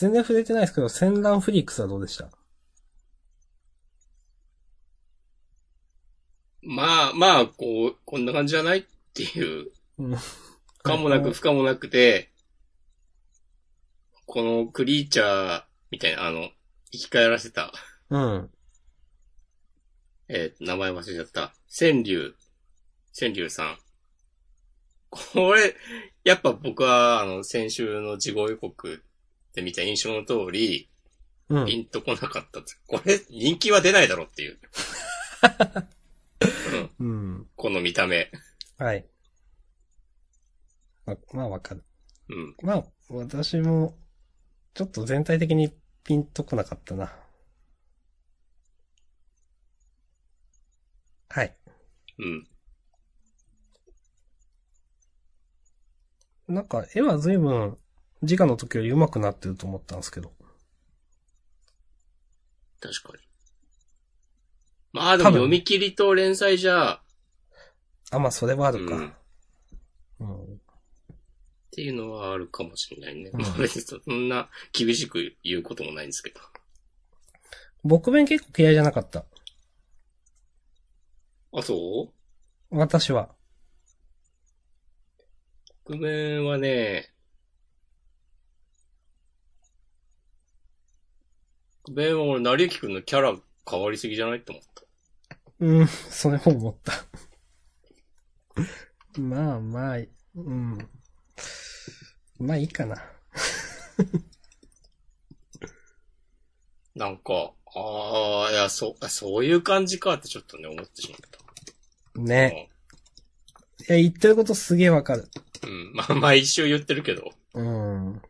全然触れてないですけど、戦乱フリークスはどうでした？まあ、まあ、こう、こんな感じじゃないっていう、うん。かもなく不可もなくて、このクリーチャーみたいな、あの、生き返らせた、うん。えー名前忘れちゃった。川柳。川柳さん。これ、やっぱ僕は、あの、先週の事後予告で見た印象の通り、うん。ピンとこなかったって。これ、人気は出ないだろっていう。うん、うん。この見た目。はい。ま、まあわかる。うん。まあ、私も、ちょっと全体的にピンとこなかったな。はい。うん。なんか、絵は随分、自我の時より上手くなってると思ったんですけど。確かに。まあでも読み切りと連載じゃ、あ、まあ、それはあるか。うんうん。っていうのはあるかもしれないね。うんまあ別にそんな厳しく言うこともないんですけど。僕弁結構嫌いじゃなかった。あ、そう？私は。覆面はね、覆面は俺、成幸くんのキャラ変わりすぎじゃないって思った。うん、それも思った。まあまあ、うん。まあいいかな。なんか、ああ、いや、そそういう感じかってちょっとね、思ってしまった。ね。いや、言ってることすげえわかる。うん。うん。まあ、毎週言ってるけど。うん。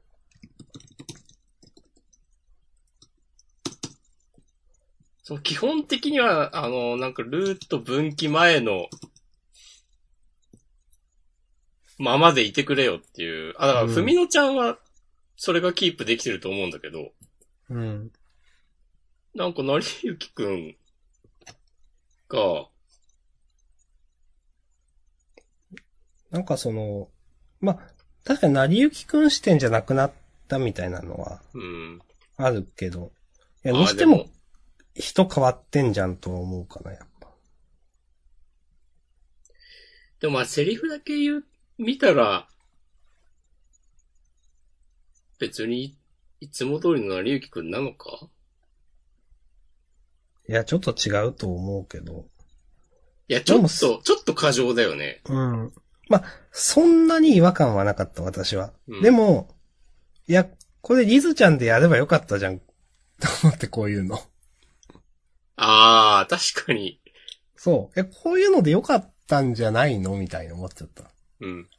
そう、基本的には、あの、なんか、ルート分岐前の、ままでいてくれよっていう。あ、だから、うんふみのちゃんは、それがキープできてると思うんだけど、うん。なんか、成幸くんが、なんかその、まあ、確かに成り行きくん視点じゃなくなったみたいなのはうん。あるけど、いや、あにしても、人変わってんじゃんとは思うかな、やっぱ。でもまあ、セリフだけ言う、見たら、別に、いつも通りの成幸くんなのか？いや、ちょっと違うと思うけど。いや、ちょっと、ちょっと過剰だよね。うん。まあ、そんなに違和感はなかった、私は。うんでも、いや、これリズちゃんでやればよかったじゃん。と思ってこういうの。ああ、確かに。そう。え、こういうのでよかったんじゃないのみたいに思っちゃった。うん。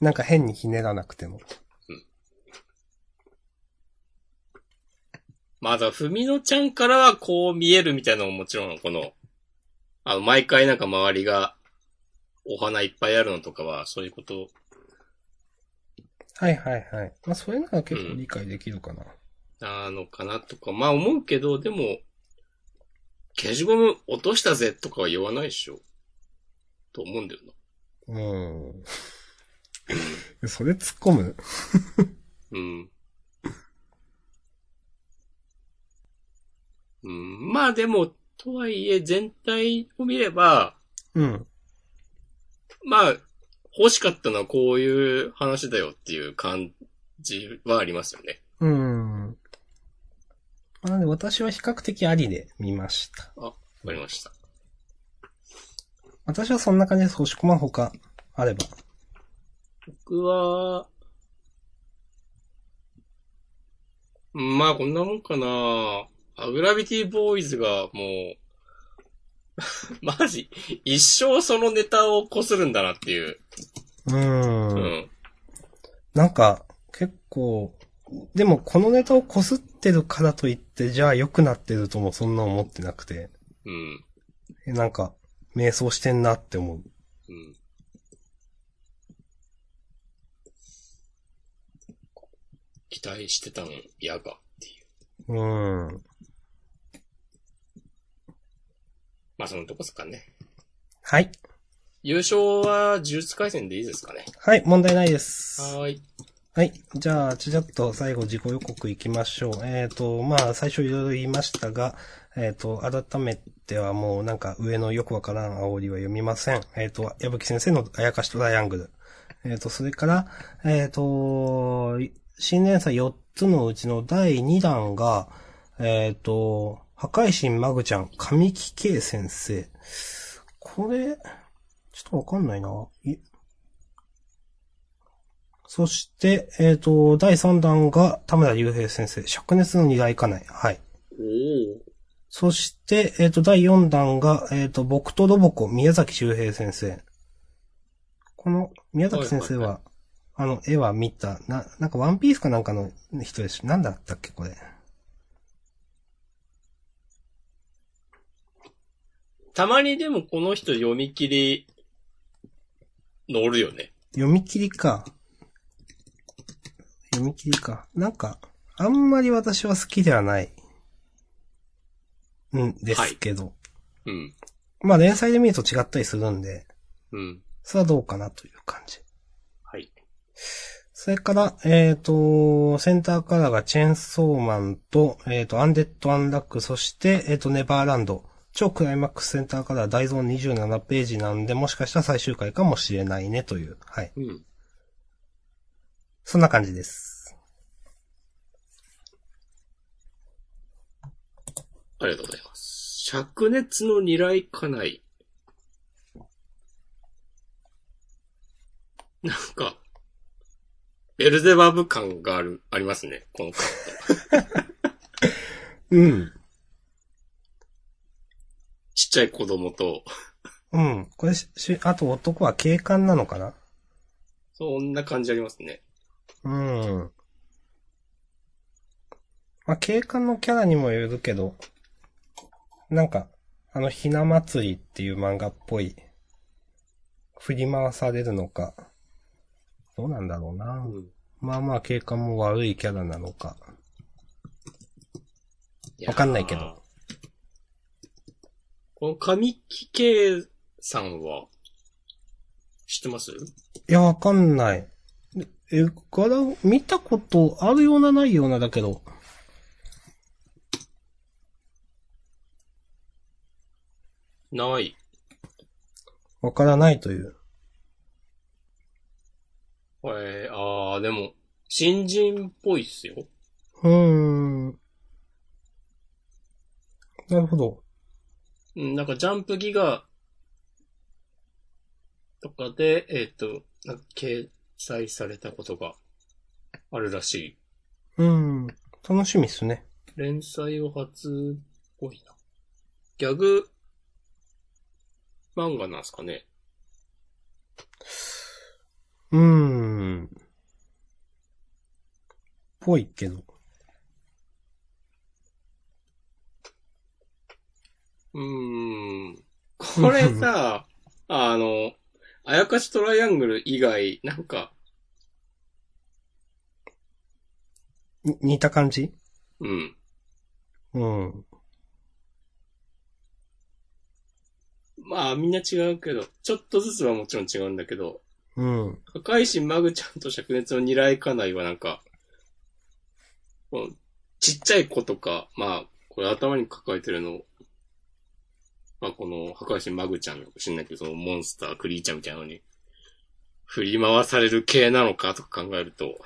なんか変にひねらなくても。まだ、ふみのちゃんからはこう見えるみたいなのももちろん、この、あの、毎回なんか周りが、お花いっぱいあるのとかは、そういうこと、はいはいはい。まあ、そういうのは結構理解できるかな。なのかなとか、まあ思うけど、でも、消しゴム落としたぜとかは言わないでしょ。と思うんだよな。うん。それ突っ込むうん。うん、まあでも、とはいえ全体を見れば、うん。まあ、欲しかったのはこういう話だよっていう感じはありますよね。うん。なので私は比較的ありで見ました。わかりました。私はそんな感じです。星駒他あれば。僕は、うんまあこんなもんかな。あグラビティボーイズがもう、マジ、一生そのネタをこするんだなっていう。うーん。うん。なんか、結構、でもこのネタをこすってるからといって、じゃあ良くなってるともそんな思ってなくて、うん。えなんか、迷走してんなって思う。うん。期待してたの嫌がっていう。うーん。まあそのとこですかね。はい。優勝は呪術回戦でいいですかね。はい、問題ないです。はーい。はい。じゃあ、ちゃちゃっと最後自己予告いきましょう。えっ、と、まあ、最初いろいろ言いましたが、えっ、と、改めてはもうなんか上のよくわからん煽りは読みません。えっ、と、矢吹先生のあやかしトライアングル。えっ、と、それから、えっ、と、新連載4つのうちの第2弾が、えっ、と、破壊神マグちゃん、神木圭先生。これ、ちょっとわかんないな。いそして、えっ、と、第3弾が田村隆平先生、灼熱の二大家内。はい。おお。そして、えっ、と、第4弾が、えっ、と、僕とロボコ、宮崎周平先生。この、宮崎先生は、はいあの、絵は見た。な、なんかワンピースかなんかの人でしょ。なんだったっけ、これ。たまにでもこの人読み切り乗るよね。読み切りか。み切りか。なんか、あんまり私は好きではない。んですけど。うん。まあ連載で見ると違ったりするんで、うん。それはどうかなという感じ。はい。それから、えっ、と、センターカラーがチェーンソーマンと、えっ、と、アンデッド・アンラック、そして、えっ、と、ネバーランド。超クライマックスセンターカラー大ゾーン27ページなんで、もしかしたら最終回かもしれないねという。はい。うん。そんな感じです。ありがとうございます。灼熱の二来家内。なんか、ベルゼバブ感がある、ありますね、このカット。うん。ちっちゃい子供と、うん。これし、しあと男は警官なのかな？そんな感じありますね。うん。まあ、警官のキャラにもよるけど、なんか、あの、ひな祭りっていう漫画っぽい、振り回されるのか、どうなんだろうな。うん。まあまあ、警官も悪いキャラなのか。わかんないけど。この神木圭さんは、知ってます？いや、わかんない。え、柄、見たことあるようなないようなだけど。ない。わからないという。えー、あー、でも、新人っぽいっすよ。うーん。なるほど。うん、なんかジャンプギガとかで、えっ、と、なんか掲載されたことがあるらしい。うん。楽しみっすね。連載を初っぽいな。ギャグ漫画なんすかね。うーん。ぽいけど。うーん。これさ、あの、あやかしトライアングル以外、なんか、に似た感じ？うん。うん。まあみんな違うけど、ちょっとずつはもちろん違うんだけど、うん。破壊神マグちゃんと灼熱の二来家内はなんか、ちっちゃい子とか、まあ、これ頭に抱えてるの、まあこの破壊神マグちゃんのかもしんないけど、そのモンスター、クリーチャーみたいなのに、振り回される系なのかとか考えると、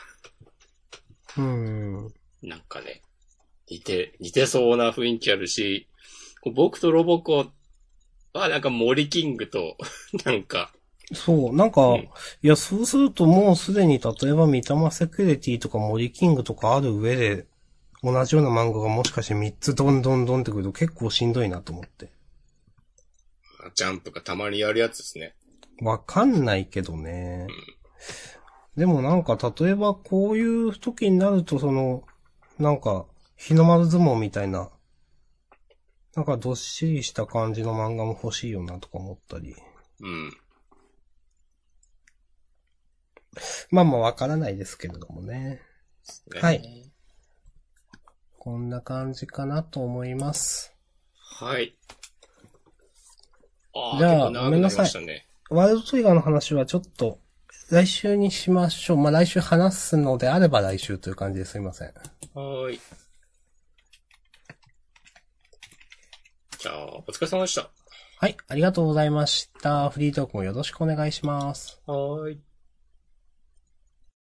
うん。なんかね、似て、似てそうな雰囲気あるし、僕とロボコはなんか森キングと、なんか、そう、なんか、うんいや、そうするともうすでに例えば三玉セキュリティとか森キングとかある上で、同じような漫画がもしかして3つどんどんどんってくると結構しんどいなと思って。ジャンプがたまにやるやつですね。わかんないけどね。でもなんか、例えばこういう時になると、その、なんか、日の丸相撲みたいな、なんかどっしりした感じの漫画も欲しいよなとか思ったり。うん。まあまあわからないですけれどもね。ねはい。こんな感じかなと思います。はい。ああ、じゃあ結構長くなりましたね。ワールドトリガーの話はちょっと、来週にしましょう。まあ来週話すのであれば来週という感じですいません。はーい。じゃあ、お疲れ様でした。はい、ありがとうございました。フリートークもよろしくお願いします。はーい。